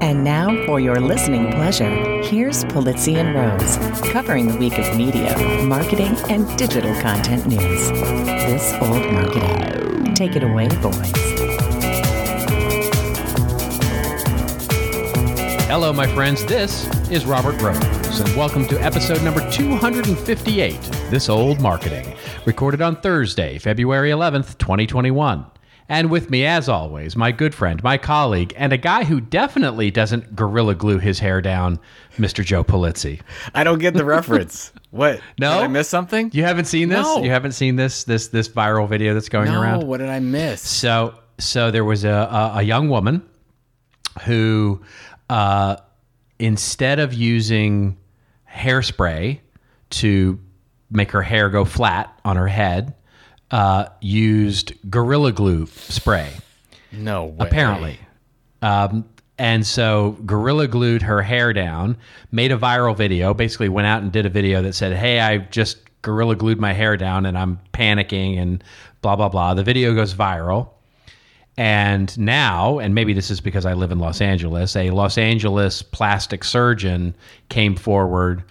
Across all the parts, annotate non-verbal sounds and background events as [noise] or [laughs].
And now, for your listening pleasure, here's Pulizzi and Rose, covering the week of media, marketing, and digital content news. This old marketing. Take it away, boys. Hello, my friends. This is Robert Rose, and welcome to episode number 258 This Old Marketing, recorded on Thursday, February 11th, 2021. And with me, as always, my good friend, my colleague, and a guy who definitely doesn't gorilla glue his hair down, Mr. Joe Pulizzi. I don't get the reference. [laughs] What? No? Did I miss something? You haven't seen this? No. You haven't seen this this this viral video that's going no, around? what did I miss? So so there was a a, a young woman who uh, instead of using hairspray to make her hair go flat on her head, uh, used gorilla glue spray. No way. Apparently. Um, and so Gorilla glued her hair down, made a viral video, basically went out and did a video that said, Hey, I just Gorilla glued my hair down and I'm panicking and blah, blah, blah. The video goes viral. And now, and maybe this is because I live in Los Angeles, a Los Angeles plastic surgeon came forward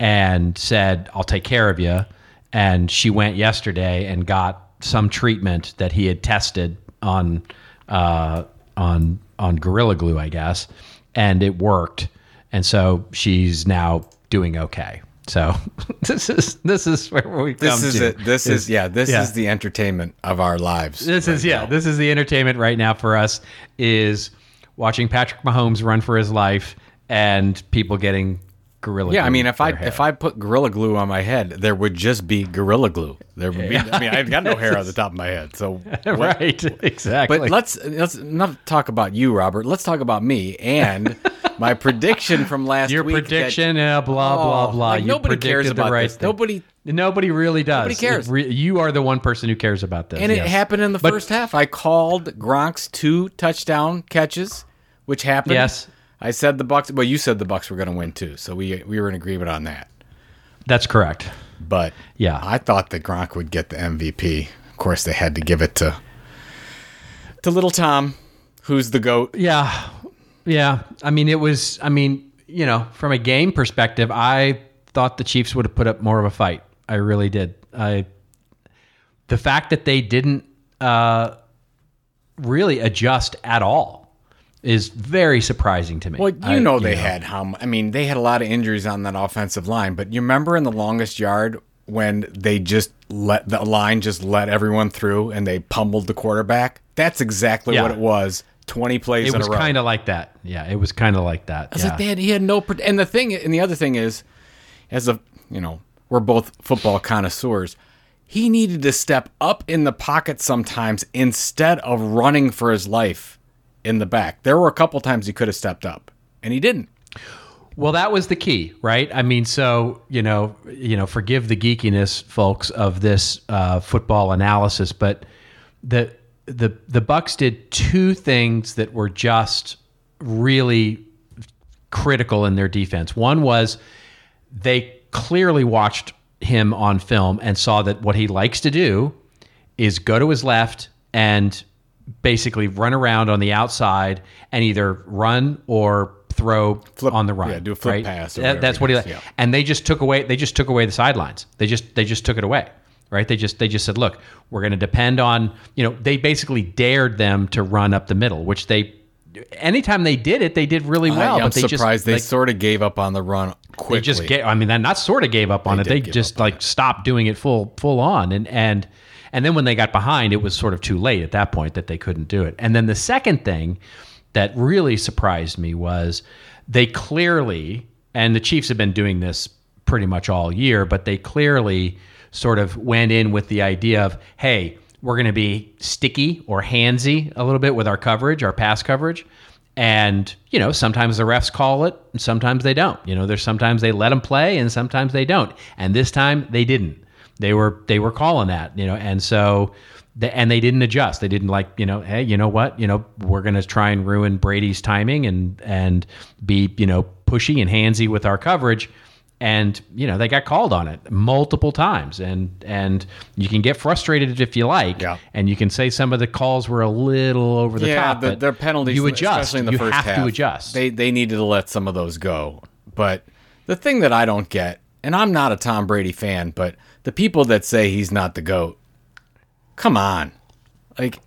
and said, I'll take care of you. And she went yesterday and got some treatment that he had tested on uh, on on Gorilla Glue, I guess, and it worked. And so she's now doing okay. So [laughs] this is this is where we come This is to. it. This is, yeah. This yeah. is the entertainment of our lives. This is yeah. This is the entertainment right now for us is watching Patrick Mahomes run for his life and people getting gorilla. yeah, I mean, if I hair. if I put gorilla glue on my head, there would just be gorilla glue. There would be. I mean, I've got no hair on the [laughs] top of my head, so. [laughs] what- right exactly. But let's let's not talk about you, Robert. Let's talk about me and [laughs] my prediction from last your week. that- prediction, uh, blah blah Oh, blah. like, nobody cares about right this. thing. Nobody- Nobody really does. Nobody cares. Re- you are the one person who cares about this. And it yes. happened in the But- first half. I called Gronk's two touchdown catches, which happened. Yes. I said the Bucs. Well, you said the Bucs were going to win too, so we we were in agreement on that. That's correct. But Yeah. I thought that Gronk would get the MVP. Of course, they had to give it to to little Tom, who's the goat. Yeah. Yeah. I mean, it was, I mean, you know, from a game perspective, I thought the Chiefs would have put up more of a fight. I really did. I, the fact that they didn't uh, really adjust at all is very surprising to me. Well, you I- know they had how. I mean, they had a lot of injuries on that offensive line. But you remember in the longest yard when they just let the line just let everyone through and they pummeled the quarterback. That's exactly Yeah. what it was. Twenty plays It was kind of like that. Yeah, it was kind of like that. I was yeah. like, had, he had no. And the thing, and the other thing is, as a you know, we're both football connoisseurs. He needed to step up in the pocket sometimes instead of running for his life in the back. There were a couple times he could have stepped up, and he didn't. Well, that was the key, right? I mean, so you know, you know, forgive the geekiness, folks, of this uh, football analysis, but the the the Bucs did two things that were just really critical in their defense. One was they clearly watched him on film and saw that what he likes to do is go to his left and basically run around on the outside and either run or throw Flip- on the run. yeah, do a flip right? pass That- that's what he yeah. And they just took away. They just took away the sidelines. They just they just took it away. Right? They just they just said, look, we're going to depend on you know. They basically dared them to run up the middle, which they. Anytime they did it, they did really well. I, but they surprised just, they like, sort of gave up on the run quickly. they just get. I mean, that not sort of gave up on They it. They just like stopped doing it full full on, and and and then when they got behind, it was sort of too late at that point that they couldn't do it. And then the second thing that really surprised me was they clearly, and the Chiefs have been doing this pretty much all year, but they clearly sort of went in with the idea of, hey, we're going to be sticky or handsy a little bit with our coverage, our pass coverage. And, you know, sometimes the refs call it and sometimes they don't. You know, there's sometimes they let them play and sometimes they don't. And this time they didn't. They were they were calling that, you know, and so the, and they didn't adjust. They didn't like, you know, hey, you know what, you know, we're going to try and ruin Brady's timing and and be, you know, pushy and handsy with our coverage and you know they got called on it multiple times and and you can get frustrated if you like Yeah. and you can say some of the calls were a little over the yeah, top the, but their penalties, you adjust especially in the you first have half. to adjust They they needed to let some of those go. But the thing that I don't get, and I'm not a Tom Brady fan, but the people that say he's not the goat, come on, like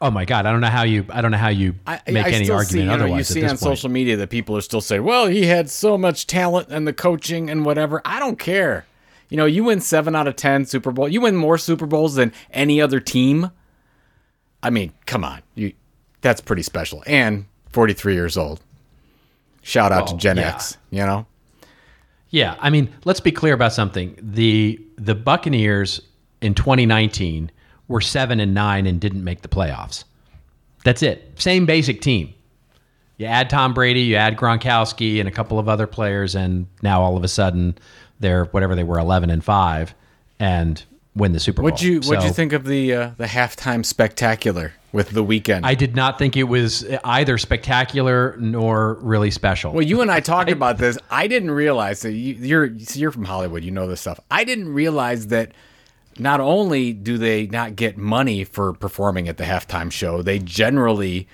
oh my god i don't know how you i don't know how you I, make I any argument see, you know, otherwise you see on point. social media that people are still saying, "Well, he had so much talent and the coaching and whatever." I don't care. You know, you win seven out of ten Super Bowl. You win more Super Bowls than any other team. I mean, come on, you. That's pretty special. And 43 years old. Shout out to Gen yeah. X. You know, Yeah, I mean, let's be clear about something. The the Buccaneers in 2019 were 7 and 9 and didn't make the playoffs. That's it. Same basic team. You add Tom Brady, you add Gronkowski and a couple of other players and now all of a sudden they're whatever they were 11 and 5 and win the Super Bowl. what'd you what'd you think of the uh, the halftime spectacular with the Weeknd? I did not think it was either spectacular nor really special. Well, you and I talked [laughs] about this. I didn't realize that you, you're so you're from Hollywood. You know this stuff. I didn't realize that not only do they not get money for performing at the halftime show, they generally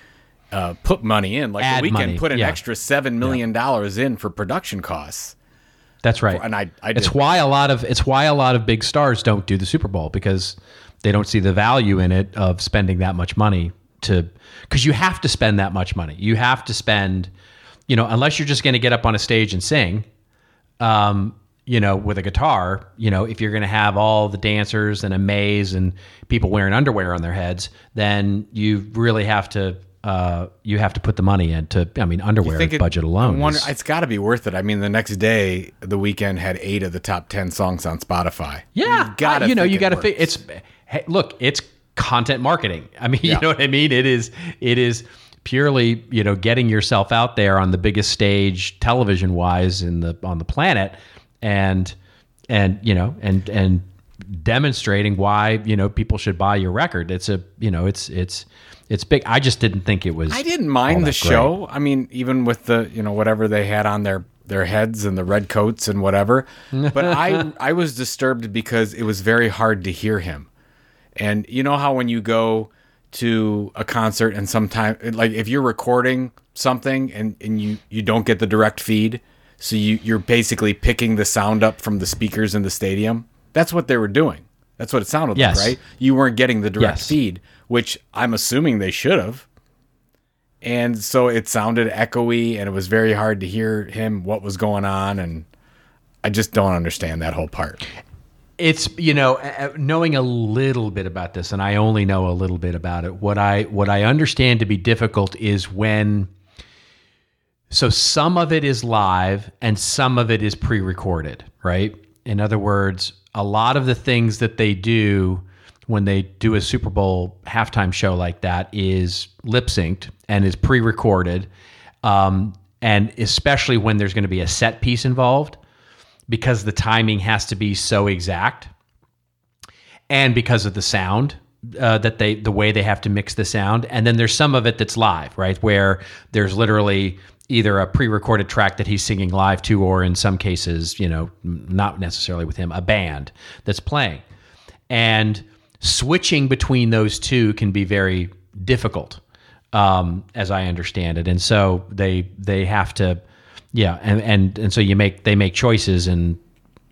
uh, put money in. Like Add the Weeknd, money, put an yeah. extra seven million dollars in for production costs. That's right. And I- I it's why a lot of it's why a lot of big stars don't do the Super Bowl because they don't see the value in it of spending that much money to because you have to spend that much money. You have to spend, you know, unless you're just going to get up on a stage and sing, um, you know, with a guitar. You know, if you're going to have all the dancers and a maze and people wearing underwear on their heads, then you really have to. Uh, you have to put the money into. I mean, underwear it- budget alone. Wonder, is- it's got to be worth it. I mean, the next day, the Weeknd had eight of the top ten songs on Spotify. Yeah, you gotta. I- you know, you got to think. It's hey, look, it's content marketing. I mean, [laughs] Yeah. you know what I mean. It is. It is purely you know getting yourself out there on the biggest stage television wise in the on the planet, and and you know and and demonstrating why you know people should buy your record. It's a you know it's it's it's big. I just didn't think it was. I didn't mind the that great. show. I mean, even with the you know whatever they had on their their heads and the red coats and whatever. [laughs] But I I was disturbed because it was very hard to hear him. And you know how when you go to a concert and sometimes like if you're recording something and, and you you don't get the direct feed, so you you're basically picking the sound up from the speakers in the stadium. That's what they were doing. That's what it sounded Yes. like, right? You weren't getting the direct Yes. feed, which I'm assuming they should have and so it sounded echoey and it was very hard to hear him what was going on and i just don't understand that whole part it's you know knowing a little bit about this and i only know a little bit about it what i what i understand to be difficult is when so some of it is live and some of it is pre-recorded right in other words a lot of the things that they do when they do a super bowl halftime show like that is lip synced and is pre-recorded um, and especially when there's going to be a set piece involved because the timing has to be so exact and because of the sound uh, that they the way they have to mix the sound. And then there's some of it that's live right where there's literally either a pre-recorded track that he's singing live to or in some cases you know not necessarily with him a band that's playing. And switching between those two can be very difficult um, as i understand it. And so they they have to yeah and and and so you make they make choices and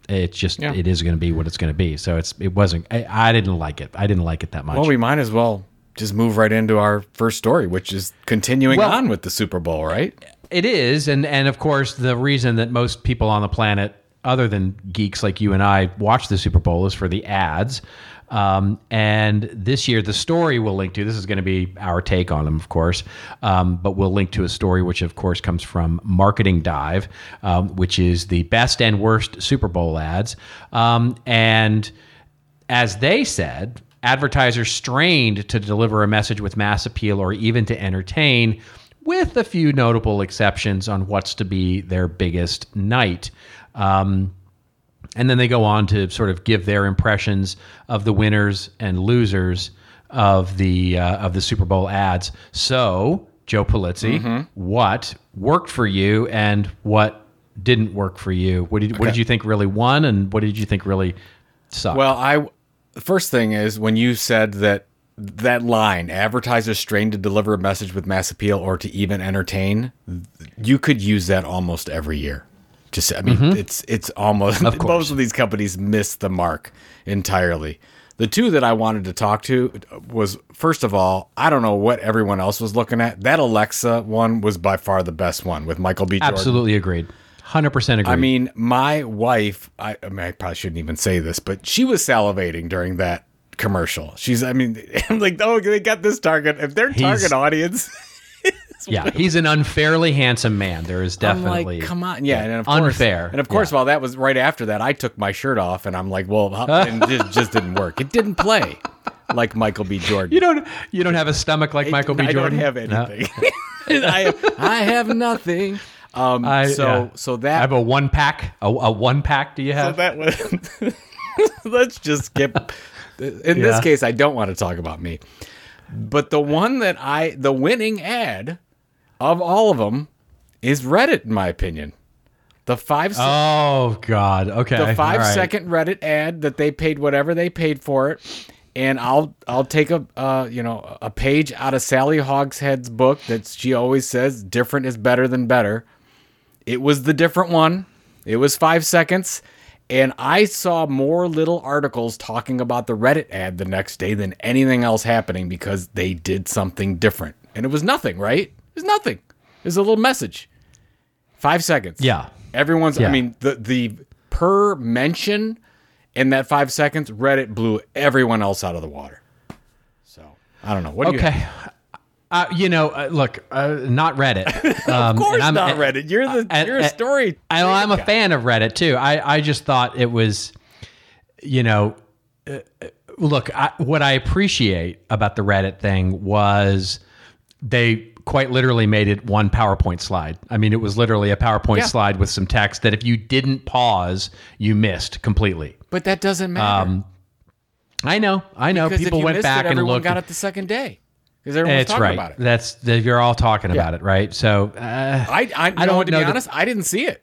it's just Yeah. it is going to be what it's going to be. So it's it wasn't I, I didn't like it. I didn't like it that much. well we might as well just move right into our first story which is continuing Well- on with the super bowl right It is, and and of course the reason that most people on the planet, other than geeks like you and I, watch the Super Bowl is for the ads. Um, and this year, the story we'll link to. This is going to be our take on them, of course, um, but we'll link to a story which, of course, comes from Marketing Dive, um, which is the best and worst Super Bowl ads. Um, and as they said, advertisers strained to deliver a message with mass appeal or even to entertain, with a few notable exceptions on what's to be their biggest night. Um, and then they go on to sort of give their impressions of the winners and losers of the uh, of the Super Bowl ads. So, Joe Pulizzi, what worked for you, and what didn't work for you. What did what did you think really won, and what did you think really sucked? Well, I first thing is when you said that that line advertisers strain to deliver a message with mass appeal or to even entertain you could use that almost every year. Just i mean mm-hmm. it's it's almost Of most of these companies miss the mark entirely. The two that i wanted to talk to was first of all i don't know what everyone else was looking at. That alexa one was by far the best one with michael b. Jordan. Absolutely agreed. Hundred percent agreed. I mean, my wife, I, I mean, I probably shouldn't even say this, but she was salivating during that commercial. She's, I mean, [laughs] I'm like, oh, they got this target. If their target audience, [laughs] yeah, he's an unfairly handsome man. There is definitely like, come on. Yeah. And of course, Unfair. And of course, Yeah. while that was right after that, I took my shirt off and I'm like, well, [laughs] and it just didn't work. It didn't play like Michael B. Jordan. You don't you don't have a stomach like Michael B. Jordan. I don't have No. anything. I, I have nothing. Um, I- so, yeah. so that I have a one pack. A, a one pack. Do you So have? that was. let's just skip. In this case, I don't want to talk about me. But the one that I, the winning ad of all of them is Reddit, in my opinion. The five, se- oh God. Okay. the five right. second Reddit ad that they paid whatever they paid for it, and I'll I'll take a uh, you know a page out of Sally Hogshead's book that she always says different is better than better. It was the different one. It was five seconds. And I saw more little articles talking about the Reddit ad the next day than anything else happening because they did something different. And it was nothing, right? It was nothing. It was a little message. Five seconds. Yeah. Everyone's, I mean, the, the per mention in that five seconds, Reddit blew everyone else out of the water. So I don't know. What do you Okay. Uh, you know, uh, look, uh, not Reddit. [laughs] Um, Of course, I'm- not Reddit. You're the you're a story. I, I'm a fan of Reddit too. I, I just thought it was, you know, uh, uh, look, I, what I appreciate about the Reddit thing was they quite literally made it one PowerPoint slide. I mean, it was literally a PowerPoint Yeah. slide with some text that if you didn't pause, you missed completely. But that doesn't matter. Um, I know, I know. because People went back it, and looked. got it the second day because everyone was it's talking right. about it. That's the, you're all talking about it, right? So uh, I, I, I don't want to know be that- honest, I didn't see it.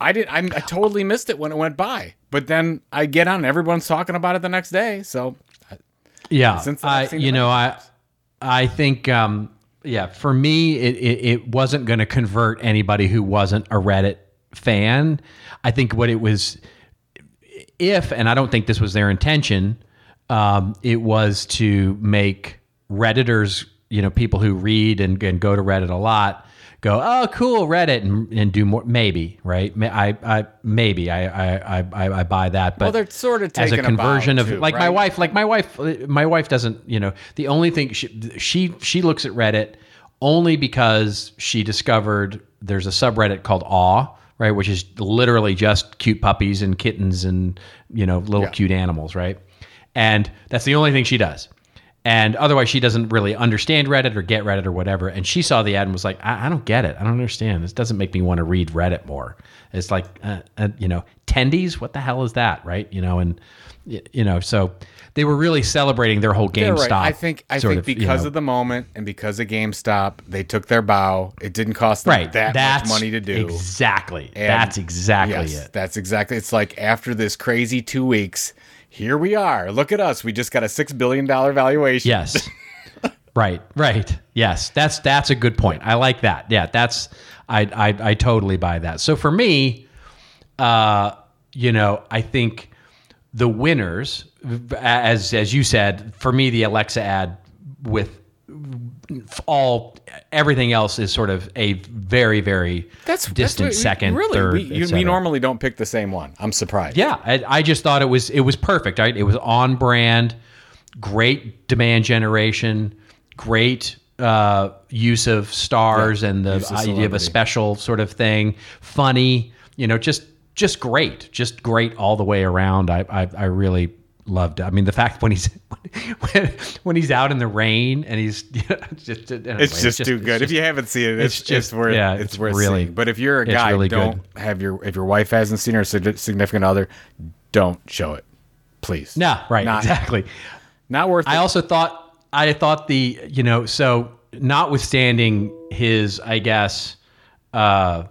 I did. I, I totally missed it when it went by. But then I get on, and everyone's talking about it the next day. So Yeah, Since then, I've seen you know, I. I think, um, yeah, for me, it, it, it wasn't going to convert anybody who wasn't a Reddit fan. I think what it was, if, and I don't think this was their intention, um, it was to make Redditors, you know, people who read and, and go to Reddit a lot, go, oh, cool, Reddit, and, and do more. Maybe, right? I, I, maybe I, I, I, I- buy that, but well, they're sort of as a conversion bow, of too, like my wife like my wife my wife doesn't you know the only thing she she she looks at reddit only because she discovered there's a subreddit called aww right which is literally just cute puppies and kittens and you know little Yeah. cute animals right and that's the only thing she does and otherwise she doesn't really understand reddit or get reddit or whatever and she saw the ad and was like i, I don't get it i don't understand this doesn't make me want to read reddit more it's like uh, uh, you know tendies what the hell is that right you know and you know so they were really celebrating their whole GameStop. right. I think I think of, you because know. of the moment and because of GameStop, they took their bow. It didn't cost them right that that's much money to do. exactly And that's exactly yes, it That's exactly. It's like after this crazy two weeks, here we are. Look at us. We just got a six billion dollar valuation. Yes. [laughs] right. Right. Yes. That's that's a good point. I like that. Yeah. That's I I, I totally buy that. So for me, uh, you know, I think the winners, as as you said, for me, the Alexa ad with all everything else is sort of a very very that's distant that's second, Really, third. we, you, we normally don't pick the same one. I'm surprised. Yeah, I, I just thought it was it was perfect. Right? It was on brand, great demand generation, great uh, use of stars and the idea of a special sort of thing. Funny, you know, just just great, just great all the way around. I I, I really loved it. I mean, the fact when he's when, when he's out in the rain and he's [laughs] just anyway, It's just too it's good. if you haven't seen it, it's, it's just just- worth yeah, it's, it's worth really- seeing. But if you're a guy, really don't have your if your wife hasn't seen her significant other, don't show it, please. No, right, Not- exactly. Not worth. I it. also thought I thought the you know so notwithstanding his I guess uh,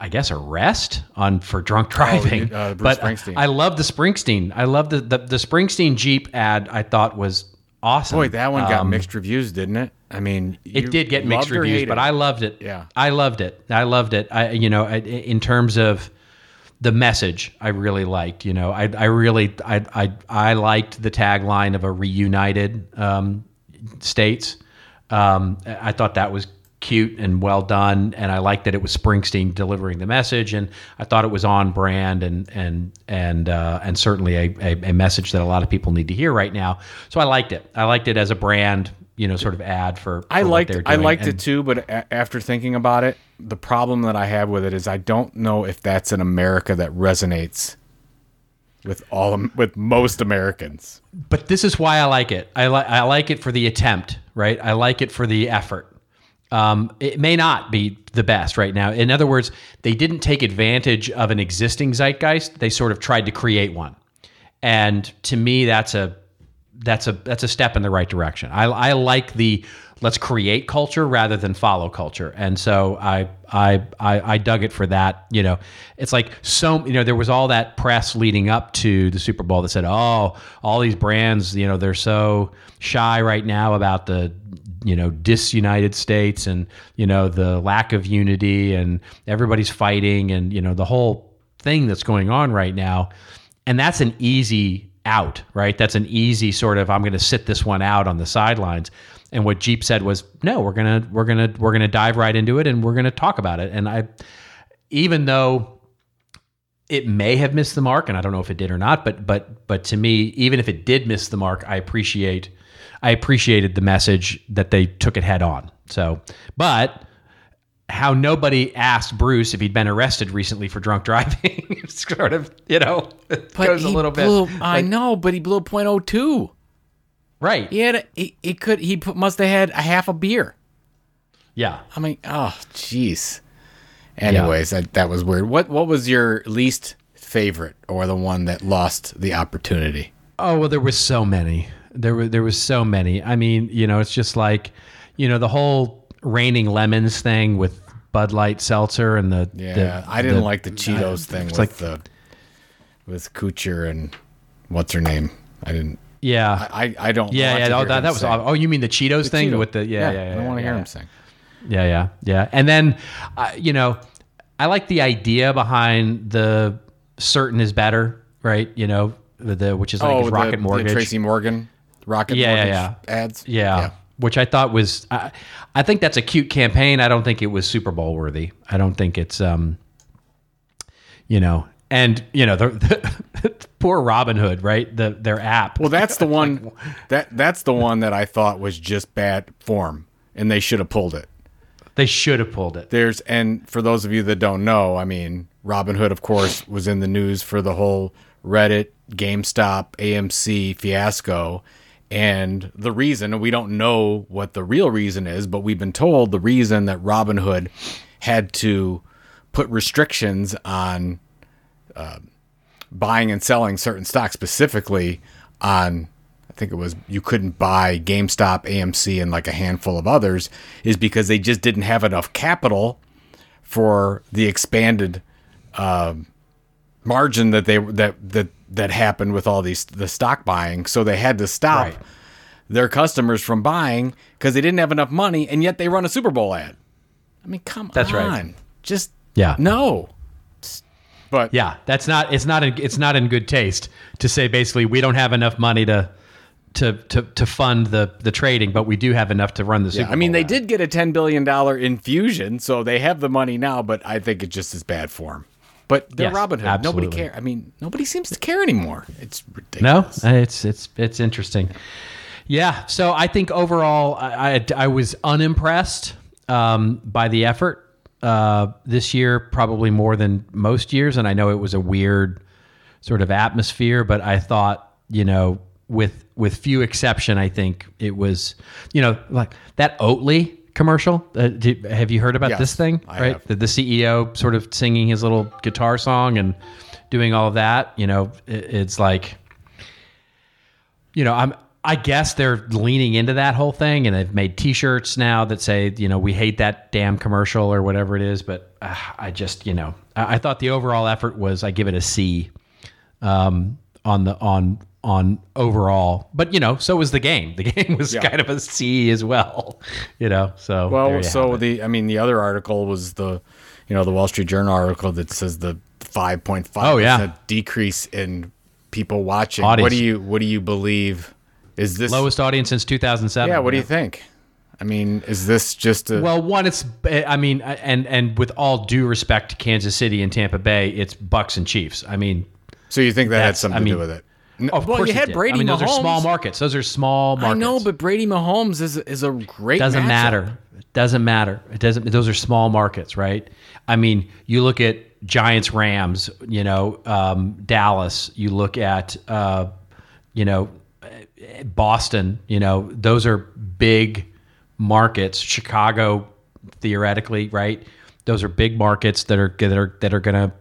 I guess arrest on for drunk driving. uh, Bruce but Springsteen. I love the Springsteen. I love the, the the Springsteen Jeep ad. I thought was awesome. Boy, that one got Um, mixed reviews, didn't it? I mean, It did get mixed reviews, but? I loved it. Yeah. I loved it. I loved it. I you know I, in terms of the message, I really liked. You know, I I really I I I liked the tagline of a reunited um, states. Um, I thought that was cute and well done, and I liked that it was Springsteen delivering the message, and I thought it was on brand and and and uh, and certainly a, a, a message that a lot of people need to hear right now. So I liked it. I liked it as a brand, you know, sort of ad for. I for what liked I liked And- it too, but a- after thinking about it, the problem that I have with it is I don't know if that's an America that resonates with all with most Americans. but this is why I like it. I like I like it for the attempt, right? I like it for the effort. Um, it may not be the best right now. In other words, they didn't take advantage of an existing zeitgeist. They sort of tried to create one, and to me, that's a that's a that's a step in the right direction. I, I like the let's create culture rather than follow culture, and so I, I I I dug it for that. You know, it's like so you know there was all that press leading up to the Super Bowl that said, oh, all these brands, you know, they're so shy right now about the you know disunited states and you know the lack of unity and everybody's fighting and you know the whole thing that's going on right now and that's an easy out, right? That's an easy sort of I'm going to sit this one out on the sidelines. And what Jeep said was, no, we're gonna we're gonna we're gonna dive right into it and we're gonna talk about it. And I, even though it may have missed the mark, and I don't know if it did or not, but but but to me, even if it did miss the mark, I appreciate I appreciated the message that they took it head on. So, but how nobody asked Bruce if he'd been arrested recently for drunk driving. [laughs] it's sort of, you know, it goes a little blew, bit. I know, but he blew a .02. Right. He had a, he, he could he put, must have had a half a beer. Yeah. I mean, oh jeez. Anyways, that that was weird. What what was your least favorite or the one that lost the opportunity? Oh well, there was so many. There were there was so many. I mean, you know, it's just like, you know, the whole raining lemons thing with Bud Light seltzer and the Yeah, the- I didn't the- like the Cheetos thing with like- the with Kutcher and what's her name. I didn't. Yeah. I I don't. yeah, want yeah. Oh, that, that was. sing. Oh, you mean the Cheetos thing Cheeto. with the? Yeah, yeah. yeah I don't want to hear yeah. him sing. Yeah, yeah, yeah. And then, uh, you know, I like the idea behind the certain is better, right? You know, the, the which is like Oh, Rocket the Mortgage. Tracy Morgan, Rocket Yeah, yeah, Mortgage yeah. ads. Yeah, which I thought was, I, I think that's a cute campaign. I don't think it was Super Bowl worthy. I don't think it's, um, you know, and you know the, the [laughs] poor Robinhood, right? The their app. Well, that's the [laughs] one that that's the one that I thought was just bad form, and they should have pulled it. they should have pulled it. There's and for those of you that don't know, I mean, Robinhood, of course, was in the news for the whole Reddit, GameStop, AMC fiasco. And the reason, we don't know what the real reason is, but we've been told the reason that Robinhood had to put restrictions on uh, buying and selling certain stocks, specifically on I think it was you couldn't buy GameStop, AMC, and like a handful of others, is because they just didn't have enough capital for the expanded um, margin that they that that that happened with all these the stock buying. So they had to stop Right. their customers from buying because they didn't have enough money, and yet they run a Super Bowl ad. I mean, come That's on, right. just Yeah. no. But Yeah, that's not. It's not. In, it's not in good taste to say basically we don't have enough money to to to, to fund the the trading, but we do have enough to run the Super I mean, Bowl they ad. did get a ten billion dollar infusion, so they have the money now. But I think it just is bad form. But they're Yes, Robinhood. Nobody absolutely. care. I mean, nobody seems to care anymore. It's ridiculous. No, it's it's it's interesting. Yeah, so I think overall, I I, I was unimpressed um, by the effort uh, this year, probably more than most years. And I know it was a weird sort of atmosphere, but I thought, you know, with with few exception, I think it was, you know, like that Oatly commercial. Uh, do, have you heard about Yes, this thing? I right, the, the CEO sort of singing his little guitar song and doing all of that. You know, it, it's like you know, I'm I guess they're leaning into that whole thing and they've made t-shirts now that say, you know, we hate that damn commercial or whatever it is, but uh, I just you know I, I thought the overall effort was I give it a C um, on the on on overall, but you know so was the game. [laughs] The game was Yeah. kind of a C as well. [laughs] You know, so Well, so the I mean the other article was the you know the Wall Street Journal article that says the 5.5 Oh, yeah. decrease in people watching. Audience. What do you what do you believe is this lowest audience since 2007. Yeah, what do you think? I mean, is this just a Well, one, it's I mean, and and with all due respect to Kansas City and Tampa Bay, it's Bucs and Chiefs. I mean, so you think that had something I to mean, do with it? N- of well, course you had. Brady I mean, those are small markets. Those are small markets. I know, but Brady Mahomes is is a great doesn't matchup. matter. It doesn't matter. It doesn't. Those are small markets, right? I mean, you look at Giants, Rams. You know, um, Dallas. You look at, uh, you know, Boston. You know, those are big markets. Chicago, theoretically, right? Those are big markets that are that are that are gonna,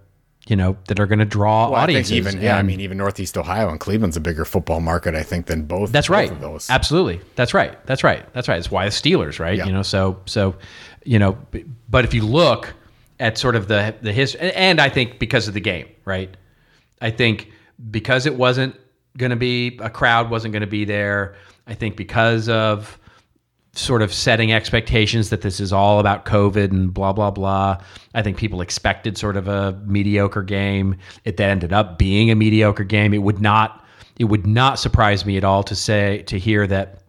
you know, that are gonna draw Well, audiences. even yeah, I mean even Northeast Ohio and Cleveland's a bigger football market, I think, than both. That's both right. Of those. Absolutely. That's right. That's right. That's right. It's why the Steelers, right? Yeah. You know, so so, you know, but if you look at sort of the the history, and I think because of the game, right? I think because it wasn't going to be a crowd wasn't going to be there. I think because of sort of setting expectations that this is all about COVID and blah blah blah. I think people expected sort of a mediocre game. It then ended up being a mediocre game. It would not it would not surprise me at all to say to hear that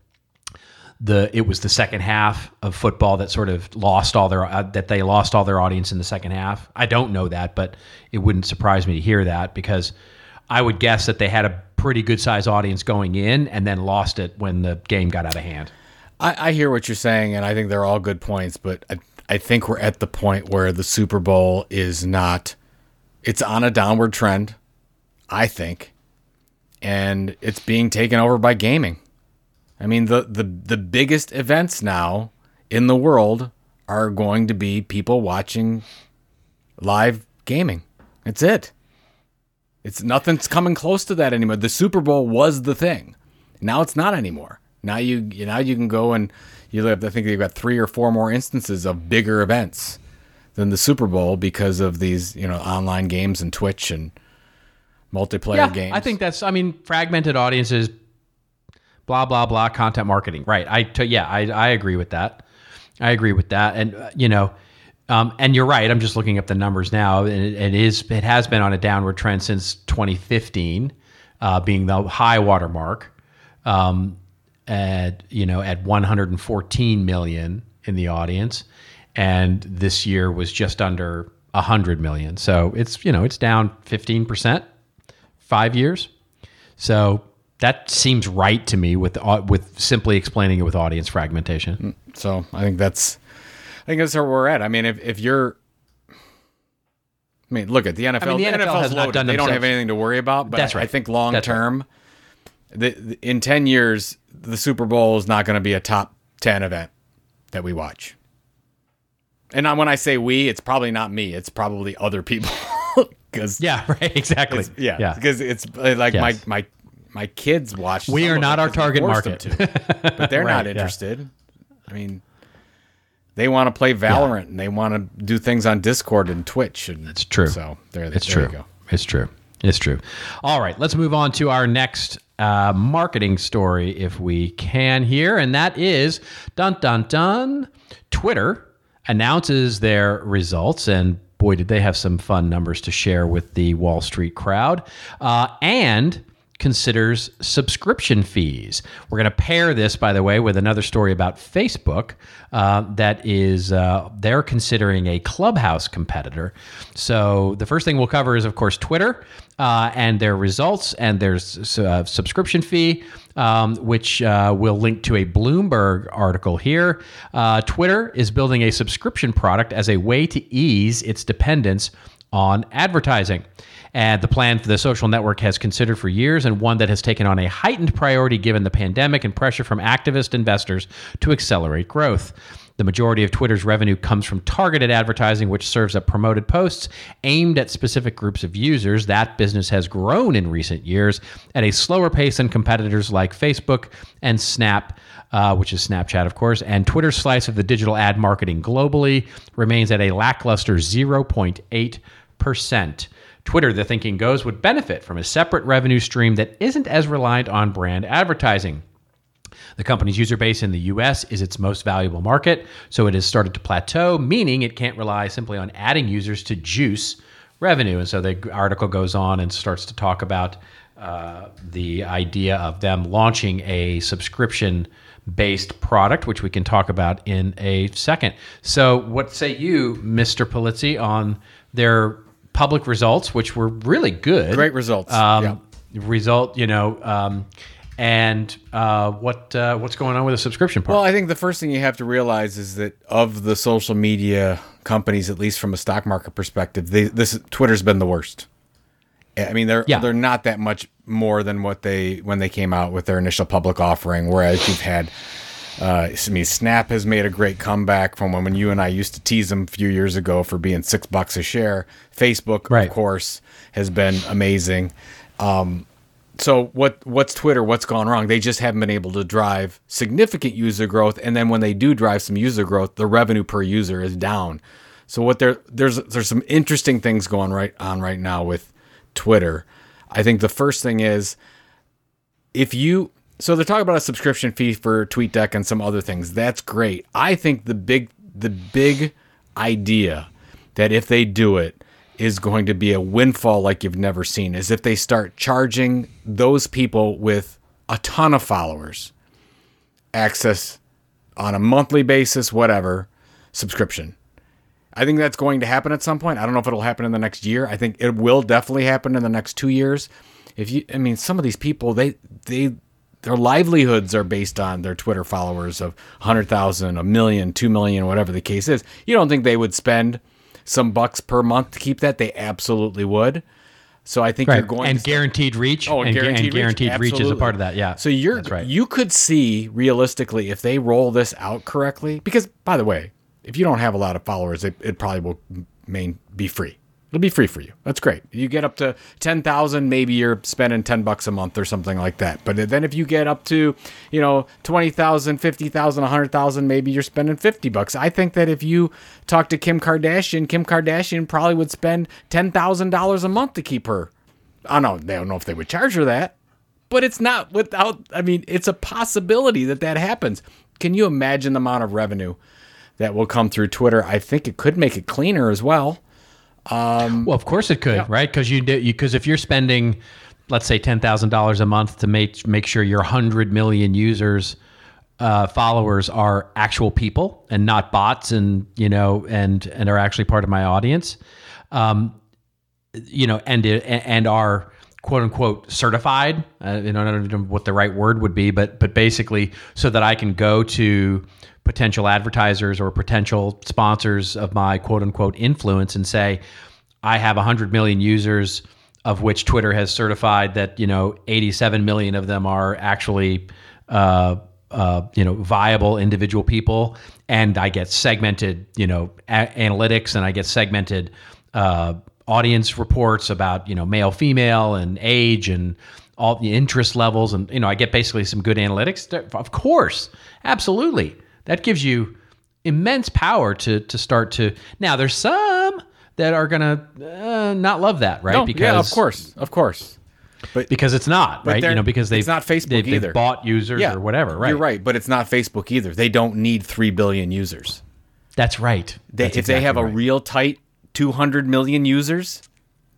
the it was the second half of football that sort of lost all their uh, that they lost all their audience in the second half. I don't know that, but it wouldn't surprise me to hear that because I would guess that they had a pretty good size audience going in and then lost it when the game got out of hand. I, I hear what you're saying, and I think they're all good points, but I, I think we're at the point where the Super Bowl is not, it's on a downward trend, I think, and it's being taken over by gaming. I mean, the, the, the biggest events now in the world are going to be people watching live gaming. That's it. It's nothing's coming close to that anymore. The Super Bowl was the thing. Now it's not anymore. Now you you- now you can go and you have I think you've got three or four more instances of bigger events than the Super Bowl because of these you know online games and Twitch and multiplayer games. I think that's. I mean, fragmented audiences, blah blah blah, content marketing. Right. I t- yeah, I I agree with that. I agree with that, and uh, you know, um, and you're right. I'm just looking up the numbers now, and it, it is it has been on a downward trend since 2015, uh, being the high water mark. Um, at you know at 114 million in the audience, and this year was just under 100 million. So it's you know it's down 15 percent five years. So that seems right to me with au- with simply explaining it with audience fragmentation. Mm, so I think that's I think that's where we're at. I mean, if if you're I mean, look at the NFL. the NFL NFL's has not loaded. done They don't have anything to worry about. But That's I, I right. think long That's right. The, the- in ten years, the Super Bowl is not going to be a top ten event that we watch. And I- when I say we, it's probably not me. It's probably other people. [laughs] Because Yeah, [laughs] right. Exactly. yeah, yeah. because it's uh, like Yes. my my my kids watch. We are not our 'cause target market. to. but they're [laughs] Right, not yeah. interested. I mean, they want to play Valorant and they want to do things on Discord and Twitch. And It's true. So there, It's there true. It's true. It's true. All right, let's move on to our next uh, marketing story, if we can here, and that is dun dun dun. Twitter announces their results, and boy, did they have some fun numbers to share with the Wall Street crowd, uh, and considers subscription fees. We're going to pair this, by the way, with another story about Facebook uh, that is uh, they're considering a Clubhouse competitor. So the first thing we'll cover is, of course, Twitter uh, and their results and their uh, subscription fee. Um, which uh, we'll link to a Bloomberg article here. Uh, Twitter is building a subscription product as a way to ease its dependence on advertising. And the plan for the social network has considered for years and one that has taken on a heightened priority given the pandemic and pressure from activist investors to accelerate growth. The majority of Twitter's revenue comes from targeted advertising, which serves up promoted posts aimed at specific groups of users. That business has grown in recent years at a slower pace than competitors like Facebook and Snap. Uh, which is Snapchat, of course, and Twitter's slice of the digital ad marketing globally remains at a lackluster 0.8%. Twitter, the thinking goes, would benefit from a separate revenue stream that isn't as reliant on brand advertising. The company's user base in the US is its most valuable market, so it has started to plateau, meaning it can't rely simply on adding users to juice revenue. And so the article goes on and starts to talk about uh, the idea of them launching a subscription based product, which we can talk about in a second. So, what say you, Mr. Pulizzi, on their public results, which were really good? Great results. Um, Yeah. Result, you know, um, and uh, what uh, what's going on with the subscription part? Well, I think the first thing you have to realize is that of the social media companies, at least from a stock market perspective, they, this Twitter's been the worst. I mean, they're Yeah. they're not that much more than what they when they came out with their initial public offering. Whereas you've had, uh, I mean, Snap has made a great comeback from when, when you and I used to tease them a few years ago for being six bucks a share. Facebook, Right. of course, has been amazing. Um, so what what's Twitter? What's gone wrong? They just haven't been able to drive significant user growth, and then when they do drive some user growth, the revenue per user is down. So what there there's there's some interesting things going right on right now with Twitter. I think the first thing is if you so they're talking about a subscription fee for TweetDeck and some other things. That's great. I think the big the big idea that if they do it is going to be a windfall like you've never seen is if they start charging those people with a ton of followers access on a monthly basis, whatever, subscription. I think that's going to happen at some point. I don't know if it'll happen in the next year. I think it will definitely happen in the next two years. If you, I mean, some of these people, they, they, their livelihoods are based on their Twitter followers of 100,000, a million, 2 million, whatever the case is. You don't think they would spend some bucks per month to keep that? They absolutely would. So I think right. you're going and to guaranteed reach. Oh, and, gu- guaranteed, and guaranteed reach, reach, is a part of that. Yeah. So you're right. you could see realistically if they roll this out correctly. Because by the way, if you don't have a lot of followers, it, it probably will main be free. It'll be free for you. That's great. You get up to ten thousand, maybe you're spending ten bucks a month or something like that. But then if you get up to, you know, 20,000, 50,000, 100,000, maybe you're spending 50 bucks. I think that if you talk to Kim Kardashian, Kim Kardashian probably would spend $10,000 a month to keep her. I don't know. Don't know if they would charge her that, but it's not without. I mean, it's a possibility that that happens. Can you imagine the amount of revenue that will come through Twitter? I think it could make it cleaner as well. Well, of course it could, right? Because you because if you're spending, let's say ten thousand dollars a month to make make sure your hundred million users, uh, followers are actual people and not bots, and you know, and and are actually part of my audience, um, you know, and and are quote unquote certified. Uh, you know, I don't know what the right word would be, but but basically, so that I can go to potential advertisers or potential sponsors of my quote unquote influence and say, I have 100 million users, of which Twitter has certified that, you know, 87 million of them are actually, uh, uh, you know, viable individual people. And I get segmented, you know, a- analytics and I get segmented uh, audience reports about, you know, male, female, and age and all the interest levels. And, you know, I get basically some good analytics. Of course, absolutely that gives you immense power to to start to now there's some that are gonna uh, not love that right No, because yeah, of course, of course. But because it's not right you know because they've it's not Facebook they've, they've either. bought users yeah, or whatever right You're right, but it's not Facebook either. They don't need three billion users. that's right They, That's if they have exactly a right. real tight 200 million users,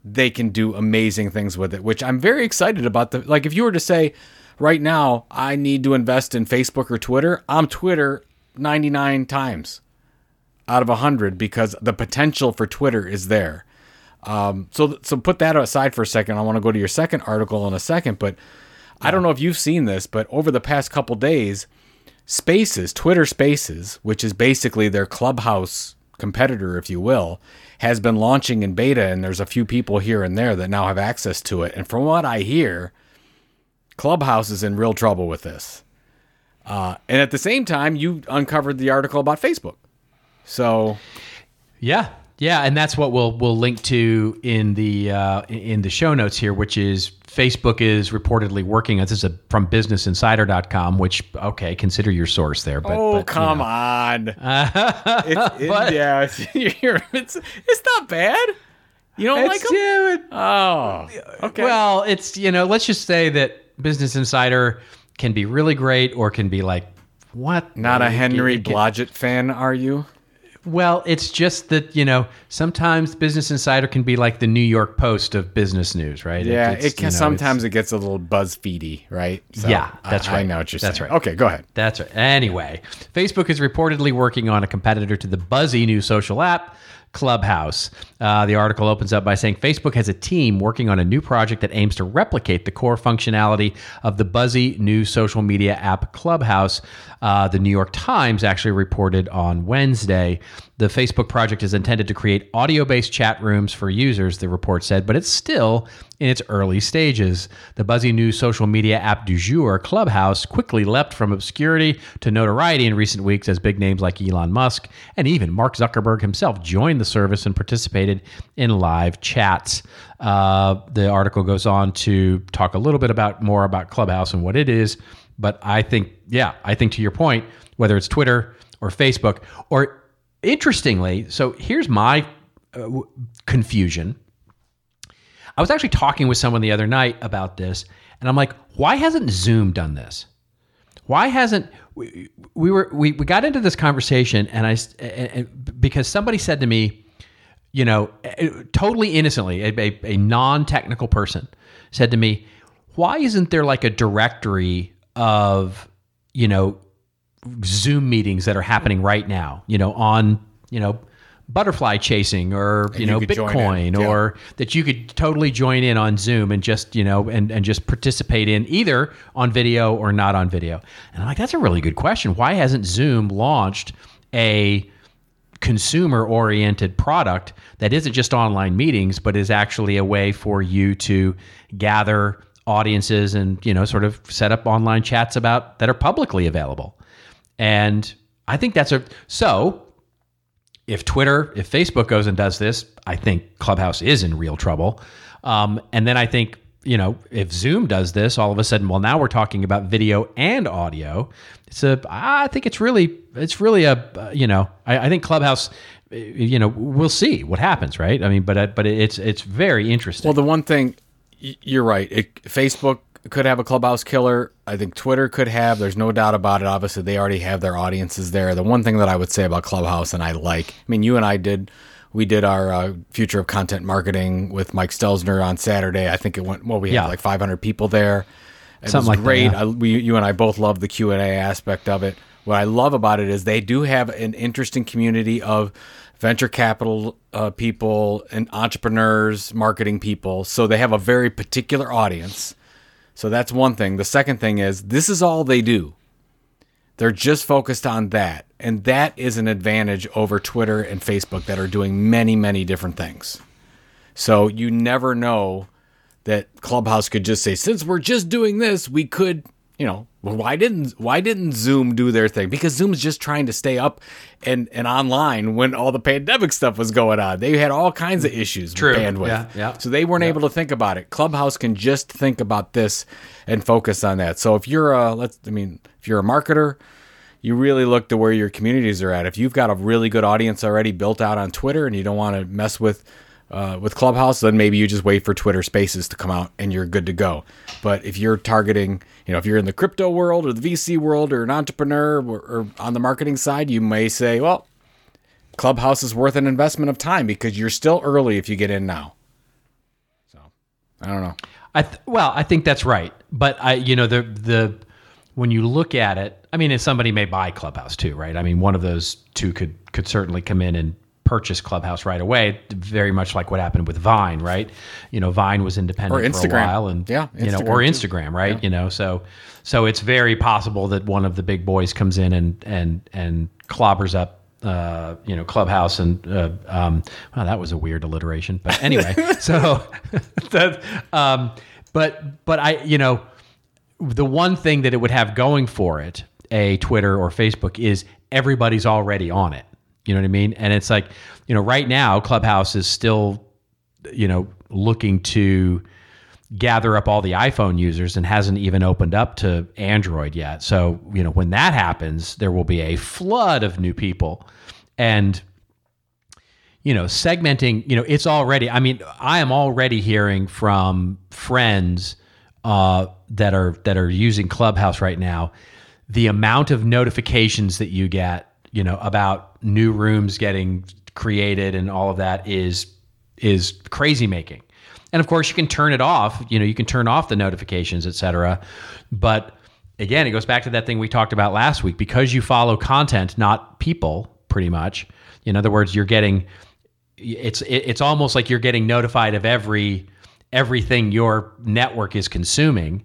they can do amazing things with it, which I'm very excited about. The like, if you were to say, right now, I need to invest in Facebook or Twitter, I'm Twitter 99 times out of 100 because the potential for Twitter is there. Um, so, so put that aside for a second. I want to go to your second article in a second, but I don't know if you've seen this, but over the past couple days, Spaces, Twitter Spaces, which is basically their clubhouse competitor, if you will, has been launching in beta, and there's a few people here and there that now have access to it. And from what I hear, Clubhouse is in real trouble with this. Uh, and at the same time, you uncovered the article about Facebook. So Yeah, yeah, and that's what we'll we'll link to in the uh, in the show notes here, which is Facebook is reportedly working this is a, from BusinessInsider.com, which okay, consider your source there. But, oh but, you come know. on, [laughs] it's, it, yeah, it's, [laughs] you're- it's it's not bad. You don't like them? yeah, it- Oh, okay. Well, it's you know, let's just say that Business Insider can be really great or can be like what? not a Henry it can- Blodgett fan, are you? Well, it's just that you know sometimes Business Insider can be like the New York Post of business news, right? Yeah, it's, it can you know, sometimes it gets a little BuzzFeedy, right? So, Yeah, that's I, I right. know what you're That's saying. right. Okay, go ahead. That's right. Anyway, Facebook is reportedly working on a competitor to the buzzy new social app, Clubhouse. Uh, the article opens up by saying Facebook has a team working on a new project that aims to replicate the core functionality of the buzzy new social media app Clubhouse. Uh, the New York Times actually reported on Wednesday. The Facebook project is intended to create audio based chat rooms for users, the report said, but it's still in its early stages. The buzzy new social media app du jour, Clubhouse, quickly leapt from obscurity to notoriety in recent weeks as big names like Elon Musk and even Mark Zuckerberg himself joined the service and participated in live chats. Uh, the article goes on to talk a little bit about more about Clubhouse and what it is. But I think, yeah, I think to your point, whether it's Twitter or Facebook, or interestingly, so here's my uh, confusion. I was actually talking with someone the other night about this, and I'm like, why hasn't Zoom done this? Why hasn't we, we were we, we got into this conversation and I and- and- because somebody said to me, you know, eh, totally innocently, a, a, a non-technical person said to me, why isn't there like a directory of, you know, Zoom meetings that are happening right now, you know, on, you know, butterfly chasing or, you know, Bitcoin yeah. or that you could totally join in on Zoom and just, you know, and, and just participate in either on video or not on video. And I'm like, that's a really good question. Why hasn't Zoom launched a consumer oriented product that isn't just online meetings, but is actually a way for you to gather audiences and, you know, sort of set up online chats about that are publicly available? And I think that's a so if Twitter, if Facebook goes and does this, I think Clubhouse is in real trouble. Um, and then I think, you know, if Zoom does this, all of a sudden, well, now we're talking about video and audio. It's a, I think it's really, it's really a, uh, you know, I, I think Clubhouse, uh, you know, we'll see what happens, right? I mean, but uh, but it's it's very interesting. Well, the one thing you're right. It, Facebook could have a clubhouse killer. I think Twitter could have. There's no doubt about it. Obviously, they already have their audiences there. The one thing that I would say about Clubhouse, and I like, I mean, you and I did. We did our uh, future of content marketing with Mike Stelzner on Saturday. I think it went well. We had Yeah. like 500 people there. It Something was like that, great. yeah. I, we, you and I both love the Q and A aspect of it. What I love about it is they do have an interesting community of venture capital uh, people and entrepreneurs, marketing people. So they have a very particular audience. So that's one thing. The second thing is this is all they do. They're just focused on that. And that is an advantage over Twitter and Facebook that are doing many, many different things. So you never know that Clubhouse could just say, since we're just doing this, we could, you know, why didn't why didn't Zoom do their thing? Because Zoom's just trying to stay up and, and online when all the pandemic stuff was going on. They had all kinds of issues True. with bandwidth. Yeah, yeah. So they weren't able to think about it. Clubhouse can just think about this and focus on that. So if you're a let's I mean, if you're a marketer, you really look to where your communities are at. If you've got a really good audience already built out on Twitter and you don't want to mess with uh, with Clubhouse, then maybe you just wait for Twitter Spaces to come out and you're good to go. But if you're targeting, you know, if you're in the crypto world or the VC world or an entrepreneur or, or on the marketing side, you may say, well, Clubhouse is worth an investment of time because you're still early if you get in now. So I don't know. I th- well, I think that's right, but I, you know, the the when you look at it, I mean, if somebody may buy Clubhouse too, right? I mean, one of those two could could certainly come in and purchase Clubhouse right away, very much like what happened with Vine, right? You know, Vine was independent Or for a Instagram. while, and Yeah, you know, Instagram or too. Instagram, right? You know, so so it's very possible that one of the big boys comes in and and and clobbers up. Uh, you know, Clubhouse and uh, um, well, that was a weird alliteration, but anyway. [laughs] so, [laughs] that, um, but but I, you know, the one thing that it would have going for it, a Twitter or Facebook is everybody's already on it. You know what I mean? And it's like, you know, right now Clubhouse is still, you know, looking to gather up all the iPhone users and hasn't even opened up to Android yet. So, you know, when that happens, there will be a flood of new people. And you know, segmenting, you know, it's already I mean, I am already hearing from friends uh, that are that are using Clubhouse right now, the amount of notifications that you get, you know, about new rooms getting created and all of that is is crazy making. And of course, you can turn it off. You know, you can turn off the notifications, et cetera. But again, it goes back to that thing we talked about last week. Because you follow content, not people, pretty much. In other words, you're getting it's it's almost like you're getting notified of every everything your network is consuming.